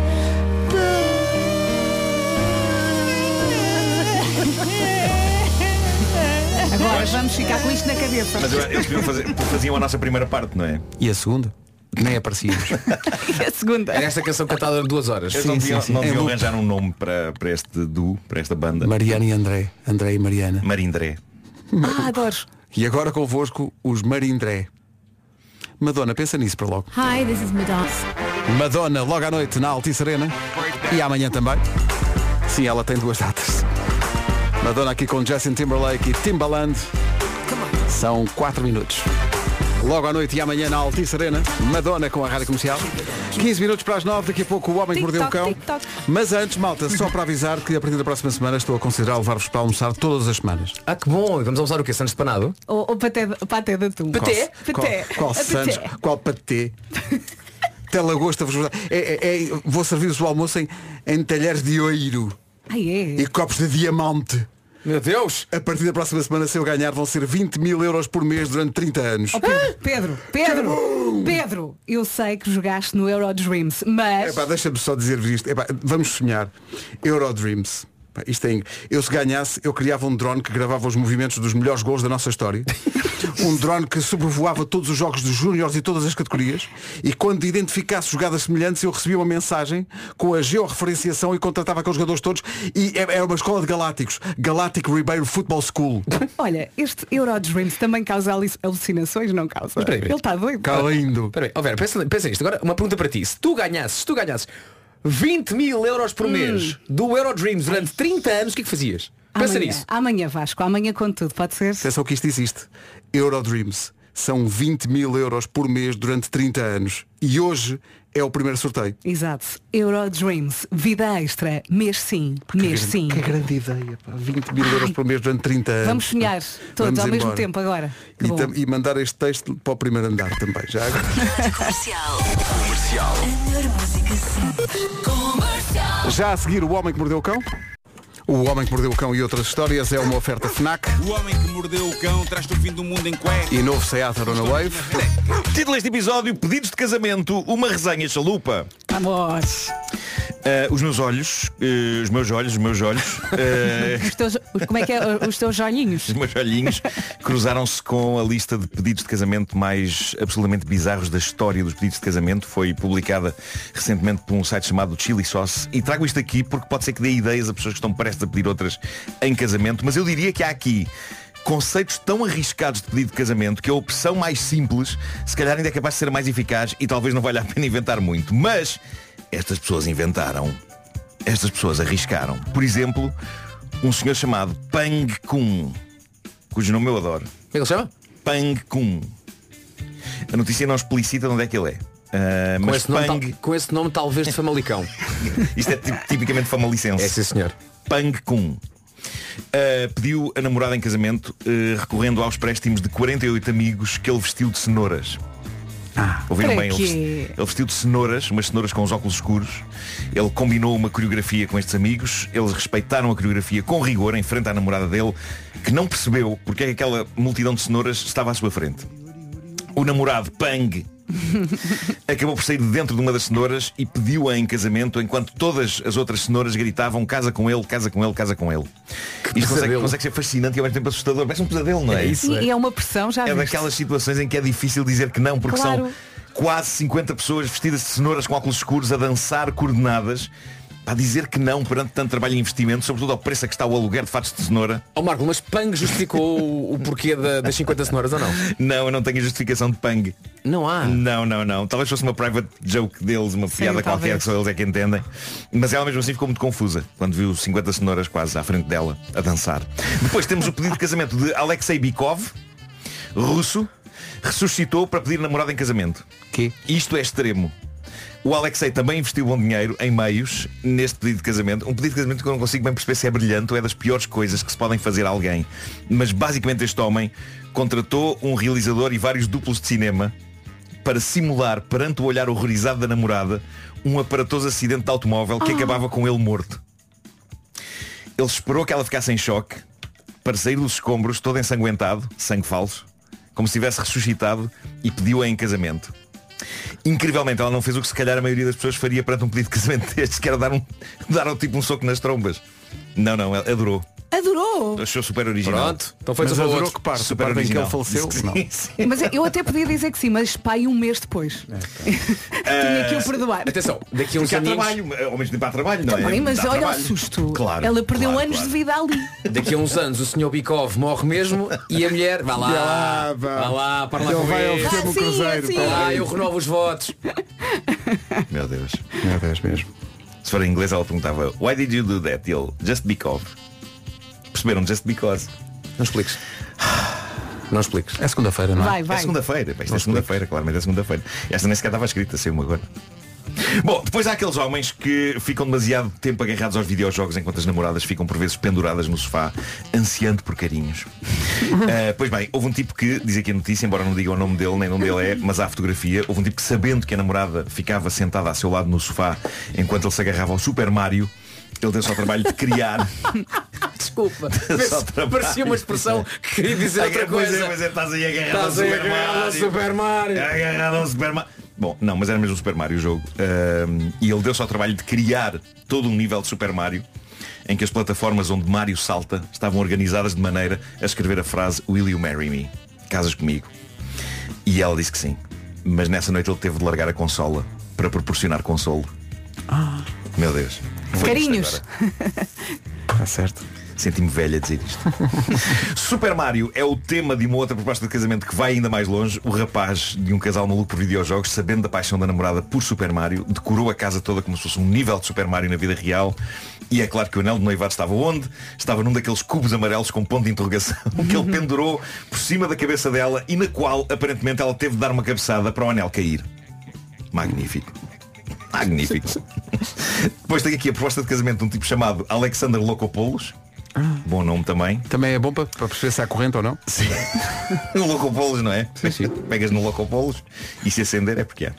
Agora vamos ficar com isto na cabeça. Mas eu- eles deviam fazer, faziam a nossa primeira parte, não é? E a segunda? Nem aparecíamos. E a segunda. Era esta canção cantada em duas horas. Eles não deviam, não Em deviam arranjar um nome para, para este duo, para esta banda. Mariana e André. André e Mariana. Marindré. Ah, adoro. E agora convosco os Marindré. Madonna, pensa nisso para logo. Hi, this is Madonna. Madonna, logo à noite na Altice Arena. E amanhã também. Sim, ela tem duas datas. Madonna aqui com Justin Timberlake e Timbaland. São 4 minutos. Logo à noite e amanhã na Altice Arena, Madonna com a Rádio Comercial. 15 minutos para as 9, daqui a pouco o Homem que Mordeu o Cão. Tic-toc, Mas antes, malta, só para avisar que a partir da próxima semana estou a considerar levar-vos para almoçar todas as semanas. Ah, que bom. E vamos almoçar o quê? Santos de panado? Ou, ou paté, paté de atum. Paté? Paté. Qual, qual Santos? paté. Qual patê? Telagosta vos vou dar. É, é- é- vou servir-vos o almoço em, em talheres de oiro Ai, é. e copos de diamante. Meu Deus! A partir da próxima semana, se eu ganhar, vão ser 20 mil euros por mês durante 30 anos. Oh, Pedro, Pedro, Pedro, Pedro, eu sei que jogaste no Eurodreams, mas Epá, deixa-me só dizer-vos isto. Epá, vamos sonhar. Eurodreams. Isto é, eu se ganhasse, eu criava um drone que gravava os movimentos dos melhores gols da nossa história. um drone que sobrevoava todos os jogos dos júniores e todas as categorias. E quando identificasse jogadas semelhantes, eu recebia uma mensagem com a georreferenciação e contratava aqueles jogadores todos. E é- era uma escola de galácticos. Galactic Ribeiro Football School. olha, este Eurodreams também causa alucinações, não causa? Ele está doido. Espera aí, Vera, pensa, pensa nisto. Agora, uma pergunta para ti. Se tu ganhasses, se tu ganhasses 20 mil euros por mês do Eurodreams durante 30 anos, o que é que fazias? Pensa Amanhã, nisso. amanhã Vasco, amanhã com tudo, pode ser? Atenção que isto existe. Eurodreams. São 20 mil euros por mês durante 30 anos. E hoje é o primeiro sorteio. Exato. Eurodreams, vida extra, mês sim, mês sim. Que grande ideia, pá. 20 mil euros por mês durante 30 anos. Vamos sonhar todos Vamos ao mesmo embora. tempo agora. Que E, tam- e mandar este texto para o primeiro andar também. Já agora. Comercial. Comercial. Já a seguir o Homem que Mordeu o Cão. O Homem que Mordeu o Cão e outras histórias é uma oferta FNAC O homem que mordeu o cão traz-te o fim do mundo em cueca. e novo Seat Arona Wave. Título deste episódio, pedidos de casamento, uma resenha chalupa. Vamos. Ah, os meus olhos, eh, os meus olhos, os meus olhos, eh, Os teus, como é que é? Os teus olhinhos? os meus olhinhos cruzaram-se com a lista de pedidos de casamento mais absolutamente bizarros da história dos pedidos de casamento. Foi publicada recentemente por um site chamado Chili Sauce. E trago isto aqui porque pode ser que dê ideias a pessoas que estão prestes a pedir outras em casamento. Mas eu diria que há aqui conceitos tão arriscados de pedido de casamento que a opção mais simples se calhar ainda é capaz de ser mais eficaz e talvez não valha a pena inventar muito. Mas estas pessoas inventaram. Estas pessoas arriscaram. Por exemplo, um senhor chamado Pang Kun, cujo nome eu adoro. Como é que ele chama? Pang Kun. A notícia não explicita de onde é que ele é. Ah, Com mas esse, nome, Pang, tal- com esse nome talvez de Famalicão. isto é tip- tipicamente famalicense. É sim senhor. Pang Kun. Uh, pediu a namorada em casamento uh, recorrendo aos préstimos de 48 amigos que ele vestiu de cenouras. Ah, Ouviram bem? Ele vestiu de cenouras, umas cenouras com os óculos escuros. Ele combinou uma coreografia com estes amigos. Eles respeitaram a coreografia com rigor em frente à namorada dele, que não percebeu porque é que aquela multidão de cenouras estava à sua frente. O namorado Pang acabou por sair de dentro de uma das cenouras e pediu-a em casamento enquanto todas as outras cenouras gritavam casa com ele, casa com ele, casa com ele. Isto consegue, consegue ser fascinante e ao mesmo tempo assustador. Parece um pesadelo, não é? E, e é uma pressão, já É viste? daquelas situações em que é difícil dizer que não, porque Claro. são quase 50 pessoas vestidas de cenouras com óculos escuros a dançar coordenadas. Para dizer que não perante tanto trabalho e investimento, sobretudo ao preço a que está o aluguer de fatos de cenoura. Ó Marco, mas Pang justificou o, porquê da- das 50 cenouras ou não? Não, eu não tenho a justificação de Pang. Não há. Não, não, não. Talvez fosse uma private joke deles, uma Sim, piada qualquer talvez. que só eles é que entendem. Mas ela mesmo assim ficou muito confusa quando viu 50 cenouras quase à frente dela a dançar. Depois temos o pedido de casamento de Alexei Bikov, russo, ressuscitou para pedir namorada em casamento. Que? Isto é extremo. O Alexei também investiu bom dinheiro em meios neste pedido de casamento. Um pedido de casamento que eu não consigo bem perceber se é brilhante ou é das piores coisas que se podem fazer a alguém. Mas basicamente este homem contratou um realizador e vários duplos de cinema para simular perante o olhar horrorizado da namorada um aparatoso acidente de automóvel que acabava com ele morto. Ele esperou que ela ficasse em choque para sair dos escombros todo ensanguentado, sangue falso, como se tivesse ressuscitado e pediu-a em casamento. Incrivelmente, ela não fez o que se calhar a maioria das pessoas faria perante um pedido de casamento destes, que era dar, um, dar um tipo um soco nas trombas. Não, não, ela adorou. Adorou! Achou super original. Pronto, então foi Mas adorou outro. que parte? Super Super bem que ele original. faleceu? Que sim, sim. Mas eu até podia dizer que sim, mas pai um mês depois. Tinha que o perdoar. Atenção, daqui a uns aninhos, trabalho, ao mesmo tempo há trabalho, não é? Bem, mas Dá olha trabalho. o susto. Claro, Ela perdeu claro, anos claro. de vida ali. daqui a uns anos o senhor Bikov morre mesmo e a mulher, vá lá, Vai lá, vá. lá, para lá Ele vai um Ah, sim, cruzeiro. para Ah, eu renovo os votos. Meu Deus. Meu Deus mesmo. Se for em inglês ela perguntava Why did you do that? Ele, just because. Perceberam? Just because. Não expliques. Não expliques. É segunda-feira, não é? Vai, É vai. segunda-feira. Pá, Isto é segunda-feira, claramente é segunda-feira. Esta nem sequer estava escrita, saiu-me agora. Bom, depois há aqueles homens que ficam demasiado tempo agarrados aos videojogos enquanto as namoradas ficam por vezes penduradas no sofá, ansiando por carinhos. Ah, pois bem, houve um tipo que, diz aqui a notícia, embora não diga o nome dele, nem onde ele é, mas há a fotografia, houve um tipo que sabendo que a namorada ficava sentada ao seu lado no sofá enquanto ele se agarrava ao Super Mario, ele deu só o trabalho de criar. Desculpa. Parecia uma expressão que queria dizer outra Pois é, coisa. pois é, estás aí agarrado ao Estás aí Super agarrado ao Mario. Super Mario. Agarrado ao Super Mario. Bom, não, mas era mesmo o Super Mario o jogo. E ele deu só o trabalho de criar todo um nível de Super Mario em que as plataformas onde Mario salta estavam organizadas de maneira a escrever a frase Will you marry me? Casas comigo? E ela disse que sim. Mas nessa noite ele teve de largar a consola para proporcionar consolo. Meu Deus. Carinhos. Está certo. Senti-me velha a dizer isto. Super Mario é o tema de uma outra proposta de casamento que vai ainda mais longe. O rapaz de um casal maluco por videojogos, sabendo da paixão da namorada por Super Mario, decorou a casa toda como se fosse um nível de Super Mario na vida real. E é claro que o anel de noivado estava onde? Estava num daqueles cubos amarelos com ponto de interrogação que ele pendurou por cima da cabeça dela e na qual aparentemente ela teve de dar uma cabeçada para o anel cair. Magnífico. Magnífico. Depois tenho aqui a proposta de casamento de um tipo chamado Alexander Locopoulos. Bom nome também. Também é bom para, para perceber se há corrente ou não? Sim. no Locopolos, não é? Sim, sim. Pegas no Locopolos e se acender é porque é.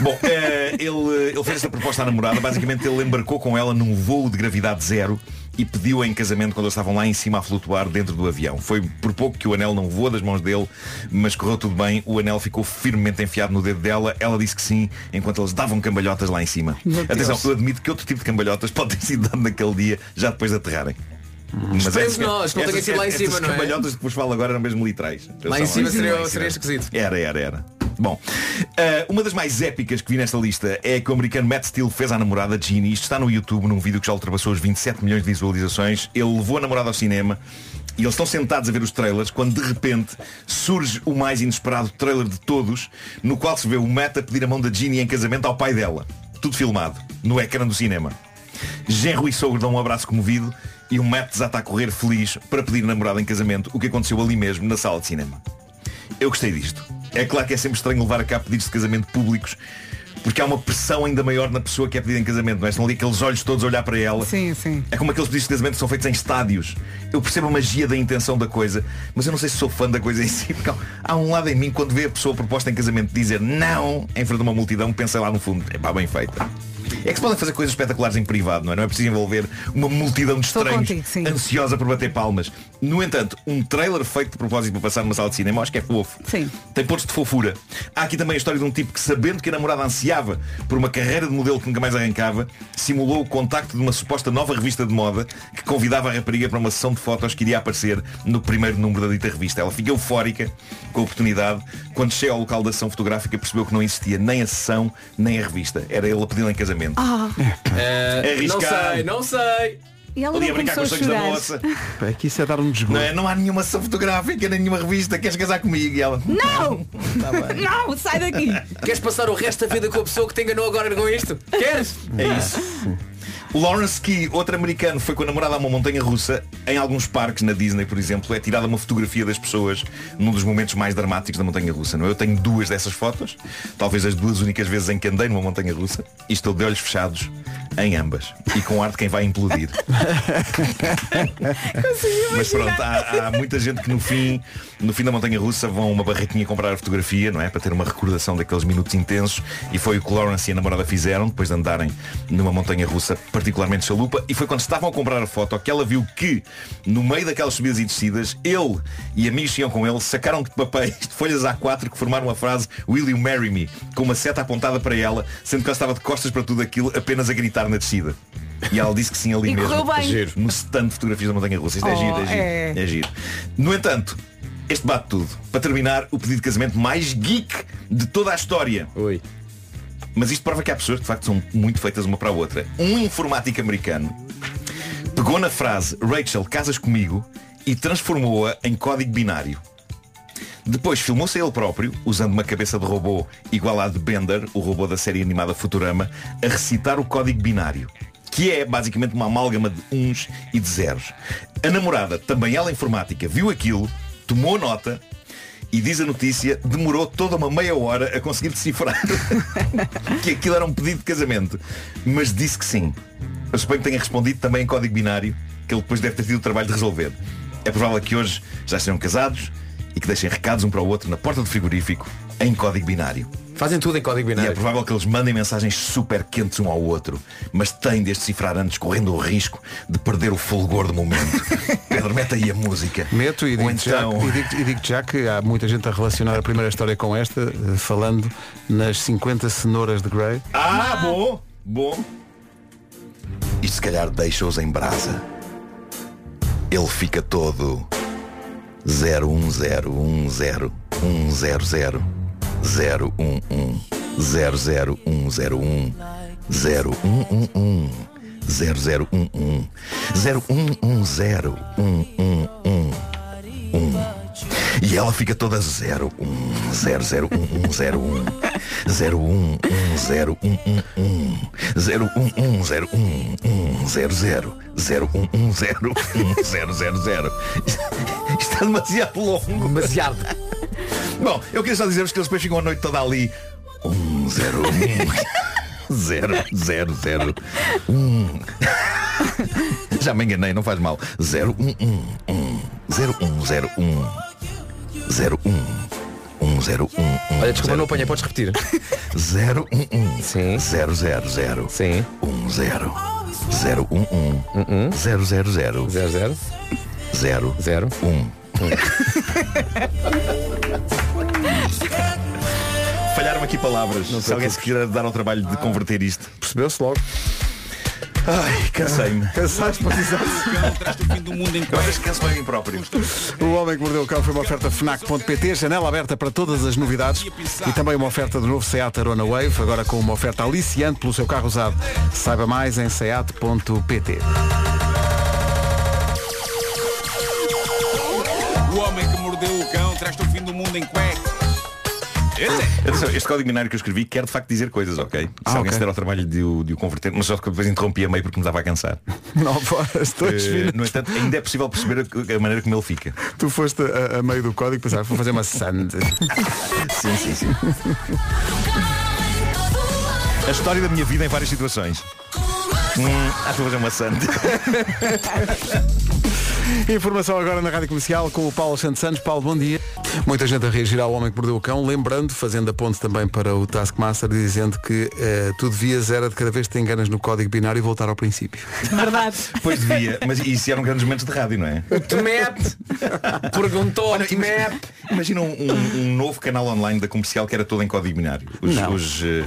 Bom, eh, ele, ele fez esta proposta à namorada. Basicamente ele embarcou com ela num voo de gravidade zero e pediu-a em casamento quando eles estavam lá em cima a flutuar dentro do avião. Foi por pouco que o anel não voou das mãos dele, mas correu tudo bem. O anel ficou firmemente enfiado no dedo dela. Ela disse que sim, enquanto eles davam cambalhotas lá em cima. Atenção, eu admito que outro tipo de cambalhotas pode ter sido dado naquele dia, já depois de aterrarem. Mas Esperemos essas- nós, não tenha sido lá em cima, não é? cambalhotas que vos falo agora eram mesmo literais. Lá em cima seria- seria esquisito. Era, era, era. Bom, eh, uma das mais épicas que vi nesta lista é que o americano Matt Steele fez à namorada Jeannie. Isto está no YouTube, num vídeo que já ultrapassou os 27 milhões de visualizações. Ele levou a namorada ao cinema e eles estão sentados a ver os trailers quando de repente surge o mais inesperado trailer de todos, no qual se vê o Matt a pedir a mão da Jeannie em casamento ao pai dela. Tudo filmado, no ecrã do cinema. Genro e sogro dão um abraço comovido e o Matt já está a correr feliz para pedir namorada em casamento, o que aconteceu ali mesmo, na sala de cinema. Eu gostei disto. É claro que é sempre estranho levar a cabo pedidos de casamento públicos, porque há uma pressão ainda maior na pessoa que é pedida em casamento, não é? Estão ali aqueles olhos todos a olhar para ela. Sim, sim. É como aqueles pedidos de casamento que são feitos em estádios. Eu percebo a magia da intenção da coisa, mas eu não sei se sou fã da coisa em si. Porque há- há um lado em mim, quando vê a pessoa proposta em casamento dizer não em frente a uma multidão, pensa lá no fundo, é pá, bem feita. É que se podem fazer coisas espetaculares em privado, não é? Não é preciso envolver uma multidão de estranhos contigo, ansiosa por bater palmas. No entanto, um trailer feito de propósito para passar numa sala de cinema, acho que é fofo. Sim. Tem pontos de fofura. Há aqui também a história de um tipo que, sabendo que a namorada ansiava por uma carreira de modelo que nunca mais arrancava, simulou o contacto de uma suposta nova revista de moda que convidava a rapariga para uma sessão de fotos que iria aparecer no primeiro número da dita revista. Ela fica eufórica com a oportunidade. Quando chega ao local da sessão fotográfica percebeu que não existia nem a sessão nem a revista. Era ele a pedi-la em casamento. Ah, Eh, não Arriscado. sei, não sei. E ela Ali não a brincar com começou os a sonhos da chorar. moça. Pá, é que isso é dar um Não, desgosto. é? não há nenhuma sessão fotográfica, nem nenhuma revista. Queres casar comigo? E ela. Não! Tá bem. Não, sai daqui! Queres passar o resto da vida com a pessoa que te enganou agora com isto? Queres? É isso. Lawrence Key, outro americano, foi com a namorada a uma montanha russa. Em alguns parques, na Disney, por exemplo, é tirada uma fotografia das pessoas num dos momentos mais dramáticos da montanha russa. Não é? Eu tenho duas dessas fotos, talvez as duas únicas vezes em que andei numa montanha russa, e estou de olhos fechados em ambas. E com ar de quem vai implodir. Mas pronto, há, há muita gente que no fim, no fim da montanha russa vão uma barraquinha comprar a fotografia, não é? Para ter uma recordação daqueles minutos intensos. E foi o que Lawrence e a namorada fizeram, depois de andarem numa montanha russa particularmente chalupa. E foi quando estavam a comprar a foto que ela viu que, no meio daquelas subidas e descidas, ele e amigos que iam com ele sacaram de papéis de folhas A4 que formaram a frase Will you marry me? Com uma seta apontada para ela, sendo que ela estava de costas para tudo aquilo, apenas a gritar na descida. E ela disse que sim ali E mesmo. correu bem. Giro. No stand de fotografias da montanha russa. Isto é Oh, giro, é giro. é. É giro. No entanto, este bate tudo. Para terminar, o pedido de casamento mais geek de toda a história. Oi. Mas isto prova que há pessoas que de facto são muito feitas uma para a outra. Um informático americano pegou na frase Rachel, casas comigo e transformou-a em código binário. Depois filmou-se ele próprio, usando uma cabeça de robô igual à de Bender, o robô da série animada Futurama, a recitar o código binário, que é basicamente uma amálgama de uns e de zeros. A namorada, também ela informática, viu aquilo, tomou nota e diz a notícia, demorou toda uma meia hora a conseguir decifrar que aquilo era um pedido de casamento. Mas disse que sim. Eu suponho que tenha respondido também em código binário, que ele depois deve ter tido o trabalho de resolver. É provável que hoje já estejam casados e que deixem recados um para o outro na porta do frigorífico em código binário. Fazem tudo em código E é binário. provável que eles mandem mensagens super quentes um ao outro, mas têm de decifrar antes, correndo o risco de perder o fulgor do momento. Pedro, mete aí a música. Meto e digo, então... já, e digo, e digo já que há muita gente a relacionar a primeira história com esta, eh, falando nas 50 cenouras de Grey. Ah, bom, bom. Isto se calhar deixa-os em brasa. Ele fica todo 01010100 011 00101 00111 0111 0011 0110 111 e ela fica toda 0, 1, 0, 0, 1, 1, 0, 1 0, 1, 1, 0, 1, 1, 1 0, 1, 1, 0, 1, 1 0, 0 0, 1, 1, 0, 1, 0, 0, 0 Isto é demasiado longo. Demasiado. Bom, eu queria só dizer-vos que eles depois ficam a noite toda ali. 1, 0, 1 0, 0, 0 1 Já me enganei, não faz mal. 0, 1, 1, 1 0, 1, 0, 1 0, 1 1, 0, 1, 1 Olha, desculpa, não apanhei, podes repetir. 0, 1, 1 Sim. 0, 0, 0 Sim. 1, 0 0, 1, 1 0, 0, 0 0, 0. 0, 0. 1 Falharam aqui palavras. Se alguém se quiser dar ao trabalho de converter isto. Percebeu-se logo. Ai, cansei-me. Cansaste para dizer. Eu acho que canso bem próprio. O Homem que Mordeu o Cão foi uma oferta FNAC.pt, janela aberta para todas as novidades e também uma oferta do novo Seat Arona Wave, agora com uma oferta aliciante pelo seu carro usado. Saiba mais em seat.pt. O homem que mordeu o cão traz-te o fim do mundo em cueca. Atenção, este código binário que eu escrevi quer de facto dizer coisas, ok? Se Ah, alguém ok. se der ao trabalho de o, de o converter, mas só que depois interrompi a meio porque me estava a cansar. Não horas, dois minutos. no entanto, ainda é possível perceber a, a maneira como ele fica. Tu foste a, a meio do código e pensaste, vou fazer uma sand. Sim, sim, sim. A história da minha vida em várias situações. Hum, acho que vou fazer uma sand. Informação agora na Rádio Comercial com o Paulo Santos Santos. Paulo, bom dia. Muita gente a reagir ao Homem que Mordeu o Cão, lembrando, fazendo a ponte também para o Taskmaster, dizendo que eh, tu devias era de cada vez que te enganas no código binário voltar ao princípio. Verdade. Pois devia, mas isso eram grandes momentos de rádio, não é? Tomete. Perguntou Olha, Tomete. imagina, um, um- um novo canal online da comercial que era todo em código binário. Os, Não. os, eh,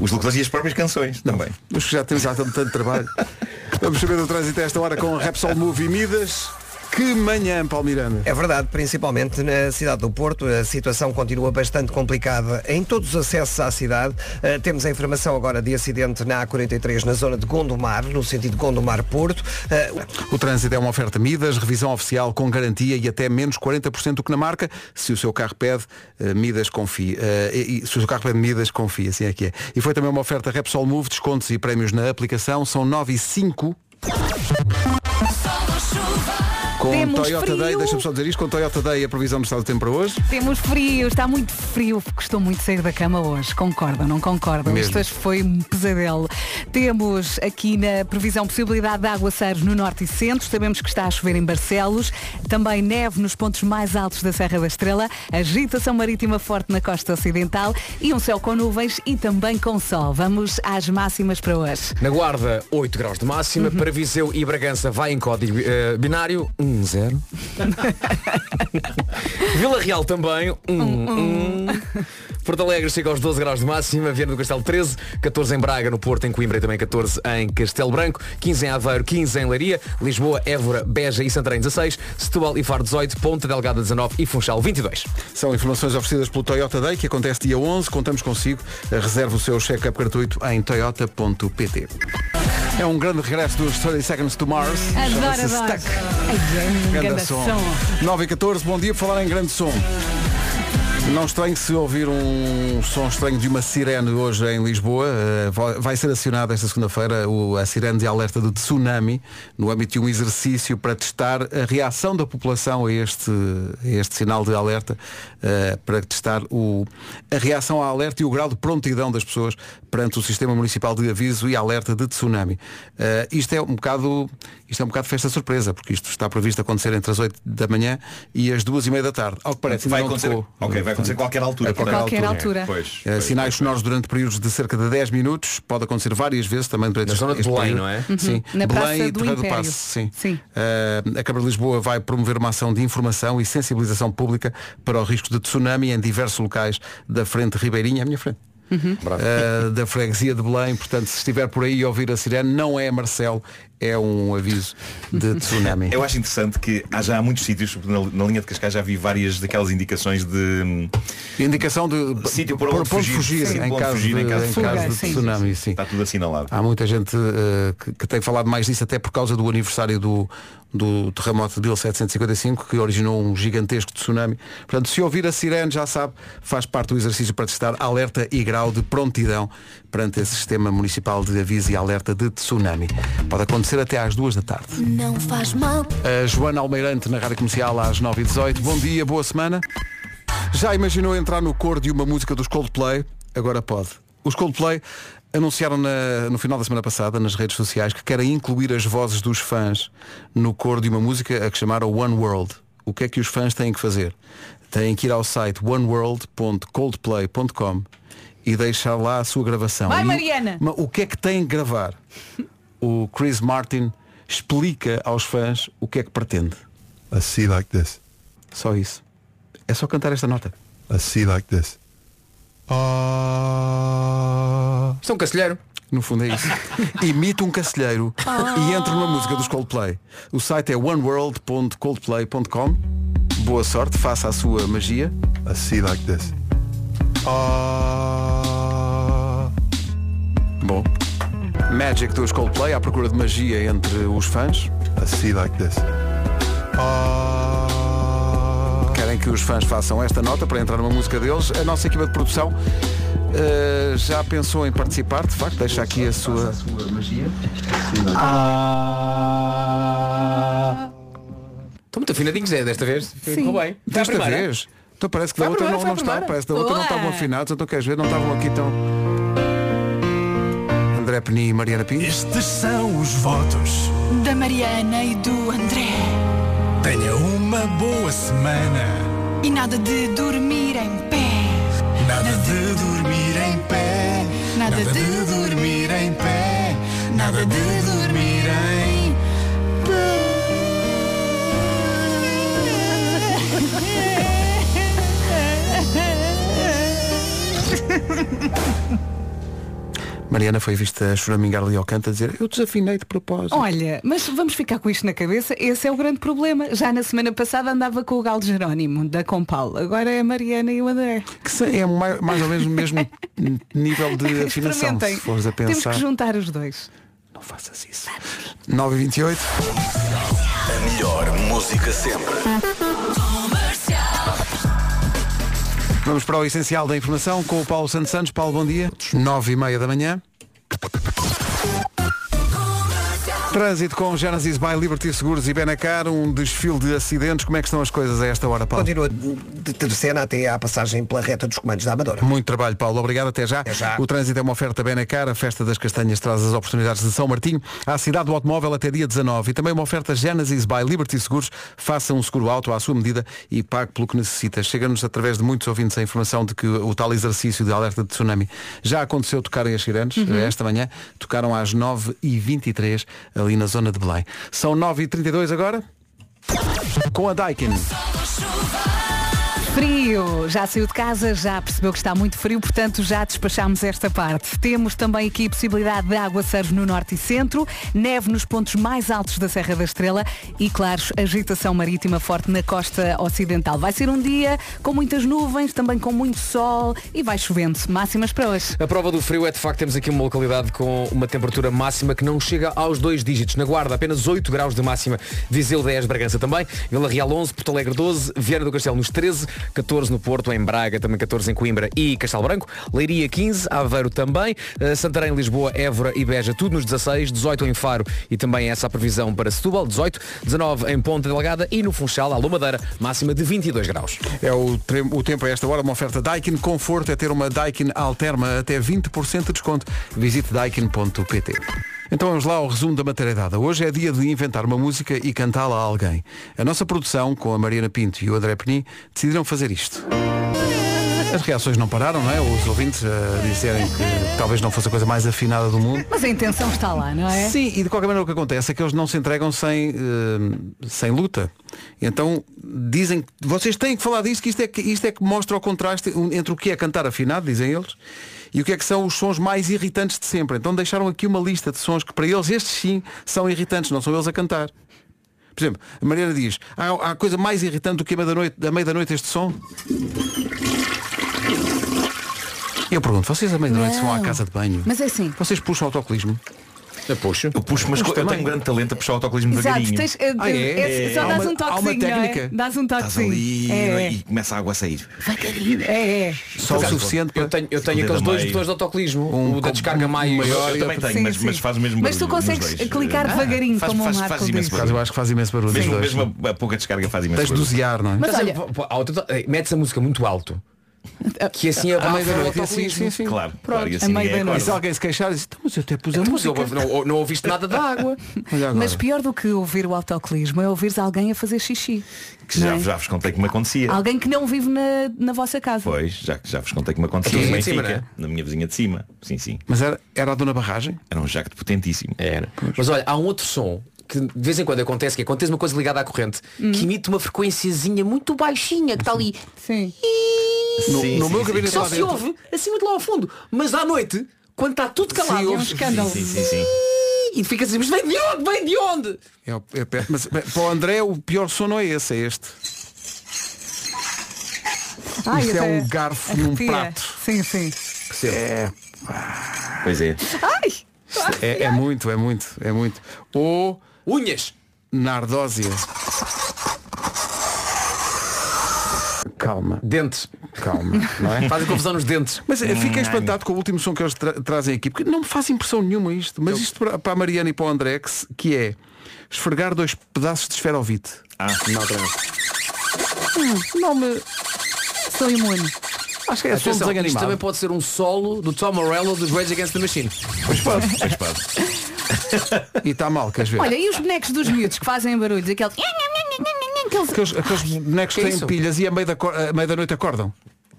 os locutores e as próprias canções também. Mas que já temos já tanto, tanto trabalho. Vamos saber do trânsito a esta hora com a Repsol Move e Midas. Que manhã, Paulo Miranda. É verdade, principalmente na cidade do Porto, a situação continua bastante complicada em todos os acessos à cidade. Uh, temos a informação agora de acidente na A43 na zona de Gondomar, no sentido Gondomar-Porto. Uh, O trânsito é uma oferta Midas, revisão oficial com garantia e até menos 40% do que na marca. Se o seu carro pede, eh, Midas confie. Eh, e, se o seu carro pede Midas, confia, assim é que é. E foi também uma oferta Repsol Move, descontos e prémios na aplicação. São 9 e 5. Com Temos Toyota frio. Day, deixa-me só dizer isto, com Toyota Day a previsão do estado do tempo para hoje. Temos frio, está muito frio, custou muito sair da cama hoje. Concordam, não concordam? Mesmo. Isto hoje foi um pesadelo. Temos aqui na previsão possibilidade de aguaceiros no norte e centro. Sabemos que está a chover em Barcelos. Também neve nos pontos mais altos da Serra da Estrela. Agitação marítima forte na costa ocidental. E um céu com nuvens e também com sol. Vamos às máximas para hoje. Na Guarda, 8 graus de máxima. Uhum. Para Viseu e Bragança vai em código eh, binário 1, 0. Vila Real também 1, 1. Porto Alegre chega aos 12 graus de máxima, Viana do Castelo 13, 14 em Braga, no Porto, em Coimbra e também 14 em Castelo Branco, 15 em Aveiro, 15 em Leiria, Lisboa, Évora, Beja e Santarém 16, Setúbal e Faro 18, Ponta Delgada 19 e Funchal 22. São informações oferecidas pelo Toyota Day, que acontece dia 11. Contamos consigo. Reserve o seu check-up gratuito em toyota.pt. É um grande regresso dos 30 Seconds to Mars. Adoro, adoro. Stuck. Grande grande som. som. 9 e 14, bom dia por falar em grande som. Não estranho se ouvir um som estranho de uma sirene hoje em Lisboa. Eh, vai- ser acionada esta segunda-feira a sirene de alerta de tsunami no âmbito de um exercício para testar a reação da população a este, a este sinal de alerta, eh, para testar o, a reação ao alerta e o grau de prontidão das pessoas perante o Sistema Municipal de Aviso e Alerta de Tsunami. Eh, isto é um bocado isto é um bocado festa surpresa, porque isto está previsto acontecer entre as 8 da manhã e as duas e meia da tarde. Ao que parece, Vai acontecer- tocou. ok, vai acontecer a qualquer altura, A qualquer, Qualquer altura. altura. Pois, Eh, pois, sinais pois, sonoros durante períodos de cerca de 10 minutos, pode acontecer várias vezes também durante Na este, zona de Belém, período. não é? Uhum. Sim, Na Belém Praça e do Terreiro do Império. Passo, sim. Sim. Eh, a Câmara de Lisboa vai promover uma ação de informação e sensibilização pública para o risco de tsunami em diversos locais da frente ribeirinha, à minha frente. Uhum. eh, da freguesia de Belém, portanto se estiver por aí a ouvir a sirene, não é Marcelo, é um aviso de tsunami. Eu acho interessante que há já há muitos sítios, na, na linha de Cascais já vi várias daquelas indicações de hum, Indicação de sítio para por- onde fugir, fugir Sim, em onde caso fugir de- em caso em de caso de sim. tsunami, sim. Está tudo assinalado. Há muita gente eh, que, que tem falado mais disso até por causa do aniversário do, do terremoto de 1755 que originou um gigantesco tsunami. Portanto, se ouvir a sirene já sabe, faz parte do exercício para testar alerta e grau de prontidão perante esse sistema municipal de aviso e alerta de tsunami. Pode acontecer até às duas da tarde. Não faz mal. A Joana Almeirante na Rádio Comercial às 9h18. Bom dia, boa semana. Já imaginou entrar no coro de uma música dos Coldplay? Agora pode. Os Coldplay anunciaram na- no final da semana passada nas redes sociais que querem incluir as vozes dos fãs no coro de uma música a que chamaram One World. O que é que os fãs têm que fazer? Têm que ir ao site oneworld.coldplay.com e deixar lá a sua gravação. Vai, E o- Mariana! Ma- o que é que têm que gravar? O Chris Martin explica aos fãs o que é que pretende. A sea like this. Só isso. É só cantar esta nota. A sea like this. Ah. Isto é um castelheiro. No fundo é isso. Imita um cacilheiro e entra numa música dos Coldplay. O site é oneworld.coldplay.com. Boa sorte, faça a sua magia. A sea like this. Ah. Magic dos Coldplay à procura de magia entre os fãs. A sea like this. Ah. Querem que os fãs façam esta nota para entrar numa música deles. A nossa equipa de produção eh, já pensou em participar, de facto, deixa aqui a sua magia. Estão muito afinadinhos, é, desta vez. Ficou bem. A Desta vez. Então parece que da a outra não, não a está, parece que da outra não estavam afinados, então queres ver, não estavam aqui tão. Peni e Mariana Pinto. Estes são os votos. Da Mariana e do André. Tenha uma boa semana. E nada de dormir em pé. Nada de dormir em pé. Nada Nada de de dormir em pé. Nada de dormir em Mariana foi vista a choramingar ali ao canto a dizer eu desafinei de propósito. Olha, mas vamos ficar com isto na cabeça. Esse é o grande problema. Já na semana passada andava com o Galo Jerónimo, da Compal. Agora é a Mariana e o André. Que é mais, mais ou menos o mesmo nível de afinação, se fores a Temos pensar. que juntar os dois. Não faças isso. 9 e 28 A melhor música sempre. Vamos para o essencial da informação com o Paulo Santos Santos. Paulo, bom dia. 9 e meia da manhã. Trânsito com Genesis by Liberty Seguros e Benacar, um desfile de acidentes. Como é que estão as coisas a esta hora, Paulo? Continua de terceira até à passagem pela reta dos comandos da Amadora. Muito trabalho, Paulo. Obrigado. Até já. já. O trânsito é uma oferta Benacar. A Festa das Castanhas traz as oportunidades de São Martinho à cidade do automóvel até dia 19. E também uma oferta Genesis by Liberty Seguros. Faça um seguro auto à sua medida e pague pelo que necessita. Chega-nos através de muitos ouvintes a informação de que o tal exercício de alerta de tsunami já aconteceu tocarem as sirenes. Uhum. Esta manhã tocaram às 9h23 ali na zona de Belém. São 9h32 agora. Com a Daikin. Frio, já saiu de casa, já percebeu que está muito frio, portanto já despachámos esta parte. Temos também aqui possibilidade de aguaceiros no norte e centro, neve nos pontos mais altos da Serra da Estrela e, claro, agitação marítima forte na costa ocidental. Vai ser um dia com muitas nuvens, também com muito sol e vai chovendo. Máximas para hoje. A prova do frio é de facto temos aqui uma localidade com uma temperatura máxima que não chega aos dois dígitos. Na Guarda apenas 8 graus de máxima, Viseu 10, Bragança também, Vila Real 11, Porto Alegre 12, Viana do Castelo nos 13, 14 no Porto, em Braga, também 14 em Coimbra e Castelo Branco, Leiria 15, Aveiro também, eh, Santarém, Lisboa, Évora e Beja, tudo nos 16, 18 em Faro e também essa a previsão para Setúbal, 18, 19 em Ponta Delgada e no Funchal, Alô Madeira, máxima de 22 graus. É o, o tempo a esta hora, uma oferta Daikin Conforto é ter uma Daikin Alterma até 20% de desconto. Visite daikin.pt. Então vamos lá ao resumo da matéria dada. Hoje é dia de inventar uma música e cantá-la a alguém. A nossa produção, com a Mariana Pinto e o André Penin, decidiram fazer isto. As reações não pararam, não é? Os ouvintes a dizerem que talvez não fosse a coisa mais afinada do mundo. Mas a intenção está lá, não é? Sim, e de qualquer maneira o que acontece é que eles não se entregam sem, eh, sem luta. Então dizem, vocês têm que falar disto, que isto é que, isto é que mostra o contraste entre o que é cantar afinado, dizem eles, e o que é que são os sons mais irritantes de sempre. Então deixaram aqui uma lista de sons que para eles estes sim são irritantes, não são eles a cantar. Por exemplo, a Mariana diz, há, há coisa mais irritante do que a meia da noite, da meia noite este som? Eu pergunto, vocês a meia da noite vão à casa de banho? Mas é assim. Vocês puxam autocolismo? Eu puxo. Eu puxo, mas Mas eu tenho um grande talento a puxar o autocolismo Exato, devagarinho. tens, eh, Ah, é? é- só dás uma- um há uma toquezinho, é? técnica? Dás um Estás toquezinho. ali É, e começa a água a sair. é, é. Só o suficiente para... Eu tenho, eu tenho aqueles dois meio. botões de autocolismo, Um o da descarga mais maior Eu também tenho, Sim, mas, sim. mas faz o mesmo Mas tu barulho consegues clicar Ah, devagarinho, faz, como faz, Marco eu barulho. acho que faz imenso barulho. Mesmo, a, pouca descarga faz imenso Tens de barulho. dosear, não é? Mas olha- eh, metes a música muito alto. Que assim À abafa meia da noite, sim, autocolismo. sim, sim. Claro, claro, e a assim meio ninguém da noite. E se alguém se queixar, diz, "Então, mas eu até pus a Então, Mas música. não, não ouviste nada da água. Mas pior do que ouvir o autocolismo é ouvires alguém a fazer xixi. Que já, é? já vos contei que me acontecia. Alguém que não vive na, na vossa casa. Pois, já, já vos contei que me acontecia A em cima, na minha vizinha de cima. Sim, sim. Mas era, era a dona Barragem? Era um jacto potentíssimo. Era. Mas olha, há um outro som que de vez em quando acontece, que acontece uma coisa ligada à corrente, que emite uma frequenciazinha muito baixinha que está ali. Sim. No, Sim, no sim, meu gabinete Só se dentro. ouve assim muito lá ao fundo. Mas à noite, quando está tudo calado, Sim, é um escândalo. Sim, sim, sim. E fica assim, mas vem de onde? Vem de onde? É, o- é pé- mas para o André o pior som não é esse, é este. Ai, Isto é um garfo num prato. Sim, sim. É, Pois é. Ai! é, é muito, é muito, é muito. Ou Unhas. nardósia. Calma, Dentes. calma, não é? Fazem confusão nos dentes. Mas eh, fiquei espantado com o último som que eles tra- trazem aqui, porque não me faz impressão nenhuma isto. Mas isto para, para a Mariana e para o André, que, se- que é esfregar dois pedaços de esferovite. Ah, não, outra vez. Hum, não me. Sou imune. Acho que é som de Atenção, desenho isto também animado. pode ser um solo do Tom Morello dos Rage Against the Machine. Pois pode, pois pode. E está mal, queres ver? Olha, e os bonecos dos miúdos que fazem barulhos? Aqueles... Aqueles... Aqueles, aqueles bonecos que é têm isso? pilhas e a meio da, cor- a meio da noite acordam.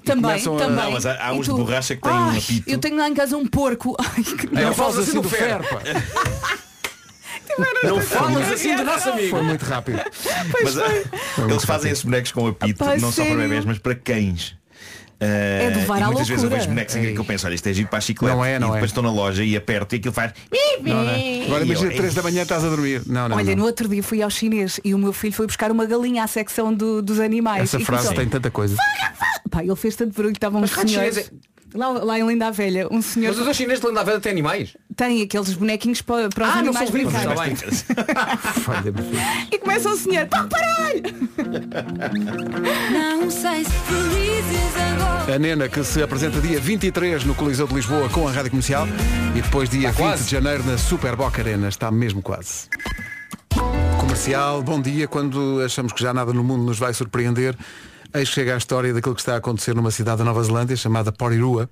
Também, a- também. Não, mas há- há uns de tu? borracha que têm um apito. Eu tenho lá em casa um porco. Ai, que Não, Não falas assim do do ferro. Não falas assim do nosso amigo. Foi muito rápido. Mas ah, eles fazem esses bonecos com apito, não só para sério? bebés, mas para cães. É de levar e à muitas vezes eu vejo bonecos em que eu penso, olha, isto é giro para a chiclete. Não é, não e depois é. estou na loja e aperto e aquilo faz. Não, não é? Agora imagina eu, 3 da manhã estás a dormir. Não, não. Olha, não. no outro dia fui ao chinês e o meu filho foi buscar uma galinha à secção do- dos animais. Essa E frase começou, tem tanta coisa. Pá, ele fez tanto barulho que rato senhores. chinês Lá, lá em Linda a Velha, um senhor Mas os dois chineses de Linda a Velha têm animais. tem aqueles bonequinhos para, para os Ah, não animais são vivos. E começa o senhor, pá, paralho! Não sei se felizes agora. A Nena que se apresenta dia 23 no Coliseu de Lisboa com a Rádio Comercial e depois dia Está 20 quase. de janeiro na Super Boca Arena. Está mesmo quase. Comercial, bom dia. Quando achamos que já nada no mundo nos vai surpreender, que chega a história daquilo que está a acontecer numa cidade da Nova Zelândia chamada Porirua.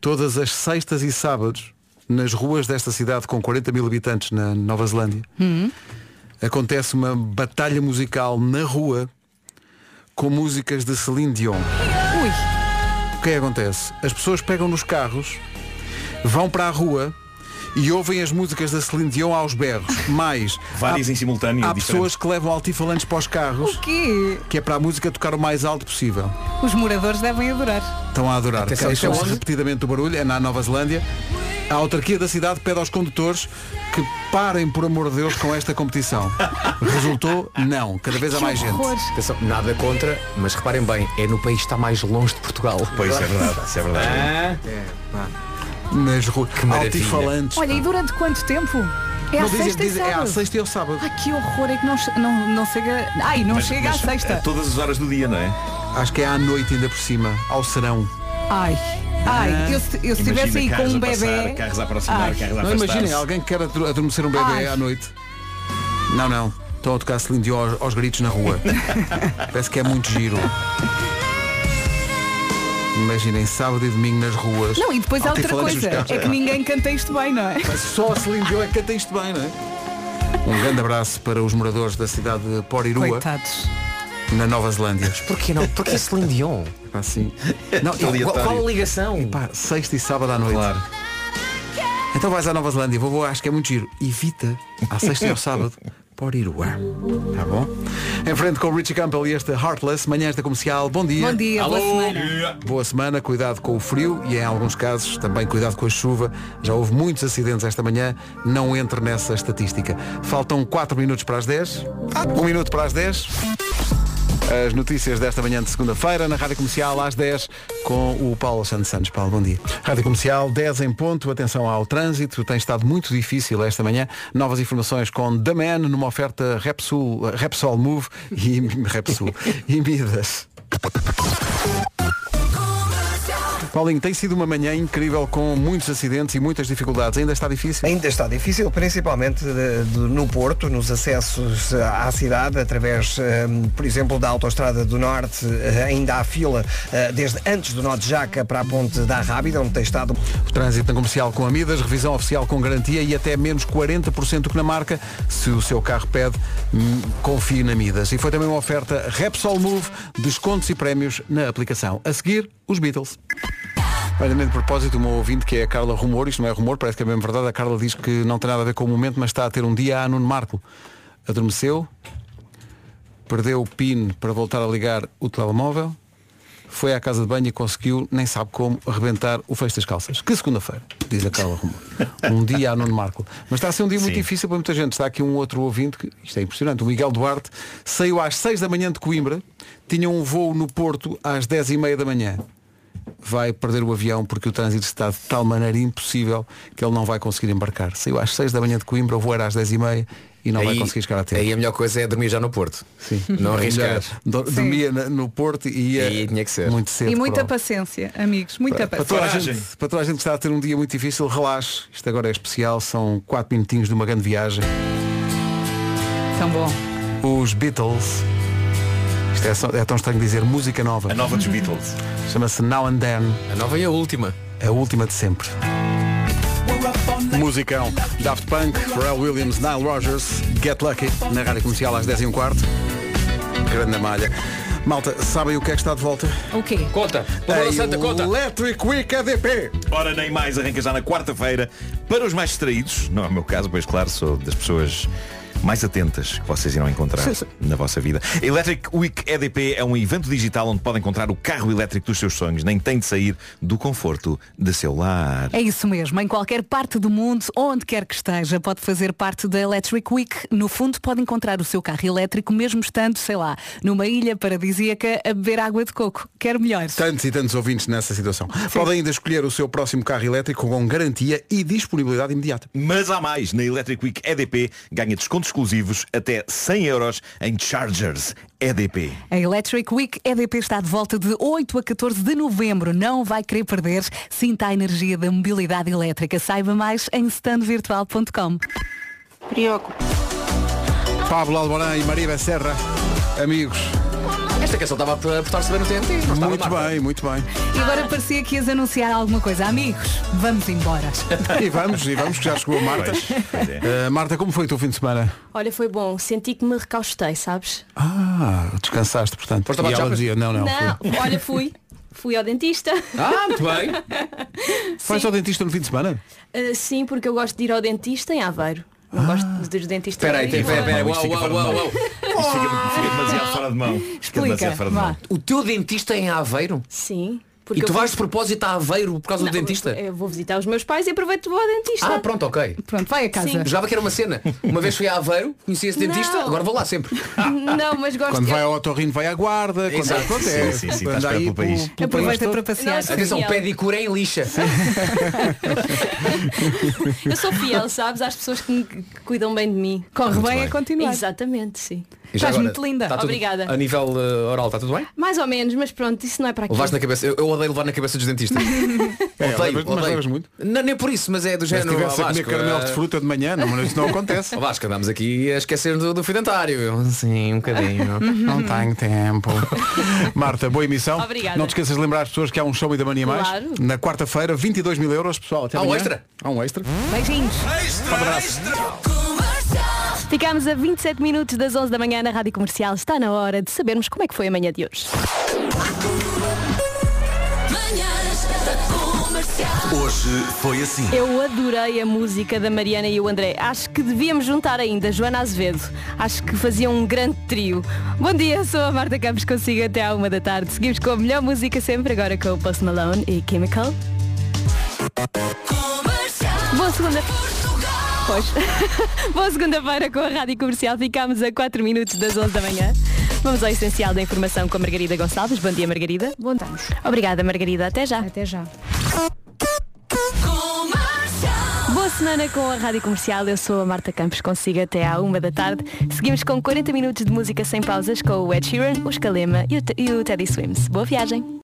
Todas as sextas e sábados, nas ruas desta cidade com 40 mil habitantes na Nova Zelândia, acontece uma batalha musical na rua com músicas de Celine Dion. O que é que acontece? As pessoas pegam nos carros, vão para a rua e ouvem as músicas da Celine Dion aos berros. Mais, Várias há- em simultâneo, Há diferentes. pessoas que levam altifalantes para os carros, O quê? que é para a música tocar o mais alto possível. Os moradores devem adorar. Estão a adorar. É Queixam-se onde? repetidamente do barulho, é na Nova Zelândia. A autarquia da cidade pede aos condutores que parem, por amor de Deus, com esta competição. Resultou? Não. Cada vez há mais gente. Atenção, nada contra, mas reparem bem, é no país que está mais longe de Portugal. Pois é verdade, isso é verdade. Ah, Nas ruas. Altifalantes. Olha, e durante quanto tempo? É Não à dizem- sexta e dizem- é à sábado. sexta e ao sábado. Ai, que horror, é que não, não, não chega. Ai, não Mas- chega mas à sexta. A todas as horas do dia, não é? Acho que é à noite ainda por cima, ao serão. Ai, ai, eu, se- eu se estivesse aí com carros um passar, bebê. carros a aproximar, Ai. carros a Não imaginem alguém que quer ador- adormecer um bebê Ai. à noite. Não, não. Estão a tocar Celine Dion aos, aos gritos na rua. Parece que é muito giro. Imaginem sábado e domingo nas ruas. Não, e depois há outra coisa. É que ninguém canta isto bem, não é? Mas só a Celine Dion é que canta isto bem, não é? Um grande abraço para os moradores da cidade de Porirua, Coitados. na Nova Zelândia. porquê não? Porquê Celine Dion? Pá, sim. Não, Aleatório. Qual, qual a ligação? pá, sexta e sábado à noite. Claro. Então vais à Nova Zelândia, vou, vou, acho que é muito giro. Evita, à sexta e ao sábado, Porirua. Tá bom? Em frente com o Richie Campbell e este Heartless, manhãs da comercial. Bom dia. Bom dia, boa semana. Boa semana, cuidado com o frio e em alguns casos também cuidado com a chuva. Já houve muitos acidentes esta manhã, não entre nessa estatística. Faltam 4 minutos para as 10. 1 minuto para as 10. As notícias desta manhã de segunda-feira na Rádio Comercial às 10 com o Paulo Santos Santos. Paulo, bom dia. Rádio Comercial 10 em ponto. Atenção ao trânsito. Tem estado muito difícil esta manhã. Novas informações com The Man numa oferta Repsul, Repsol Move e Repsul e Midas. Paulinho, tem sido uma manhã incrível com muitos acidentes e muitas dificuldades. Ainda está difícil? Ainda está difícil, principalmente de- de- no Porto, nos acessos eh, à cidade, através, eh, por exemplo, da Autostrada do Norte, eh, ainda há fila eh, desde antes do de Jaca para a Ponte da Rábida, onde tem estado O trânsito na comercial com Amidas, revisão oficial com garantia e até menos 40% do que na marca. Se o seu carro pede, hum, confie na Amidas. E foi também uma oferta Repsol Move, descontos e prémios na aplicação. A seguir, os Beatles. Olha, de propósito, uma ouvinte que é a Carla Rumor, isto não é rumor, parece que é mesmo verdade, a Carla diz que não tem nada a ver com o momento, mas está a ter um dia a Nuno Marco. Adormeceu, perdeu o PIN para voltar a ligar o telemóvel, foi à casa de banho e conseguiu, nem sabe como, arrebentar o fecho das calças. Que segunda-feira, diz a Carla Rumor. Um dia a Nuno Marco. Mas está a ser um dia muito Sim. difícil para muita gente. Está aqui um outro ouvinte, que isto é impressionante, o Miguel Duarte, saiu às 6 da manhã de Coimbra, tinha um voo no Porto às 10 e meia da manhã. Vai perder o avião porque o trânsito está de tal maneira impossível que ele não vai conseguir embarcar. Saiu às 6 da manhã de Coimbra, o voo era às 10 e meia e não vai Aí- conseguir chegar a tempo. Aí a melhor coisa é dormir já no Porto. Sim. Não arriscar. Do- Dormia no Porto e ia E tinha que ser. muito cedo. E muita para- paciência, amigos, muita para toda, a paciência. gente, para toda a gente que está a ter um dia muito difícil, relaxe. Isto agora é especial, são 4 minutinhos de uma grande viagem. Tão bom. Os Beatles. É, só- é tão estranho dizer música nova. A nova dos Beatles. Chama-se Now and Then. A nova e a última. A última de sempre. Musicão. Daft Punk, Pharrell Williams, Nile Rogers, Get Lucky, na rádio comercial às 10 e um quarto. Grande malha. Malta, sabem o que é que está de volta? O quê? Conta. A Palavra Santa, conta. Electric Week EDP. Ora, nem mais, arranca já na quarta-feira. Para os mais distraídos, não é o meu caso, pois claro, sou das pessoas mais atentas que vocês irão encontrar na vossa vida. Electric Week EDP é um evento digital onde podem encontrar o carro elétrico dos seus sonhos, nem tem de sair do conforto de seu lar. É isso mesmo, em qualquer parte do mundo, onde quer que esteja, pode fazer parte da Electric Week. No fundo, pode encontrar o seu carro elétrico, mesmo estando, sei lá, numa ilha paradisíaca a beber água de coco. Quer melhor? Tantos e tantos ouvintes nessa situação. Podem ainda escolher o seu próximo carro elétrico com garantia e disponibilidade imediata. Mas há mais, na Electric Week EDP ganha descontos exclusivos até 100 euros em Chargers EDP. A Electric Week EDP está de volta de 8 a 14 de novembro. Não vai querer perder. Sinta a energia da mobilidade elétrica. Saiba mais em standvirtual.com. Pablo Alborán e Maria Becerra, amigos. Esta canção estava a portar-se bem no TNT. Não Muito bem, muito bem. E agora parecia que ias anunciar alguma coisa. Amigos, vamos embora. E vamos, e vamos, que já chegou a Marta. Pois é. Uh, Marta, como foi o teu fim de semana? Olha, foi bom. Senti que me recaustei, sabes? Ah, descansaste, portanto. Foste a e ela dizia, não, não. Não, fui. olha, fui. Fui ao dentista. Ah, muito bem. Vais ao dentista no fim de semana? Uh, sim, porque eu gosto de ir ao dentista em Aveiro. Não gosto dos dentistas. Espera aí, espera, espera, Aveiro. uau, uau, uau, uau. Isto fica, fica demasiado fora de mão. Fica demasiado fora de mão. O teu dentista é em Aveiro? Sim. E tu vais de propósito a Aveiro por causa Não, do dentista? Eu vou visitar os meus pais e aproveito vou ao dentista. Ah, pronto, ok. Pronto, vai a casa. Sim. Jogava que era uma cena. Uma vez fui a Aveiro, conheci esse dentista, Não. agora vou lá sempre. Não, mas gosto Quando eu- vai ao otorrino vai à guarda. Quando Exato. pronto, é, Sim, sim, sim, a aí país. pelo- pelo Aproveita para passear. Não, Atenção, fiel. pedicure em lixa. Eu sou fiel, sabes, às pessoas que, me- que cuidam bem de mim. Corre bem, bem. a continuar. Exatamente, sim. Já Estás muito linda. tudo- Obrigada. A nível uh, oral, está tudo bem? Mais ou menos, mas pronto, isso não é para aqui. Levaste na cabeça. Eu, eu odeio levar na cabeça dos dentistas. É, odeio, levas- mas odeio. levas muito? Não, nem por isso, mas é do Mas se género. estivesse a caramelo eh, de fruta de manhã, não, isso não acontece. Vasco, andamos aqui a esquecer do, do fio dentário. Sim, um bocadinho. Não tenho tempo. Marta, boa emissão. Obrigada. Não te esqueças de lembrar as pessoas que há um show e da mania mais. Claro. Na quarta-feira, 22 mil euros, pessoal. Até Há um amanhã. extra? Há um extra. Beijinhos. Ficámos a 27 minutos das 11 da manhã na Rádio Comercial. Está na hora de sabermos como é que foi a manhã de hoje. Hoje foi assim. Eu adorei a música da Mariana e o André. Acho que devíamos juntar ainda Joana Azevedo. Acho que faziam um grande trio. Bom dia, sou a Marta Campos, consigo até à uma da tarde. Seguimos com a melhor música sempre, agora com o Post Malone e Chemical. Boa segunda. Pois. Boa segunda-feira com a Rádio Comercial. Ficámos a 4 minutos das 11 da manhã. Vamos ao essencial da informação com a Margarida Gonçalves. Bom dia, Margarida. Bom dia. Obrigada, Margarida. Até já. Até já. Boa semana com a Rádio Comercial. Eu sou a Marta Campos, consigo até à uma da tarde. Seguimos com 40 minutos de música sem pausas com o Ed Sheeran, o Escalema e o, e o Teddy Swims. Boa viagem!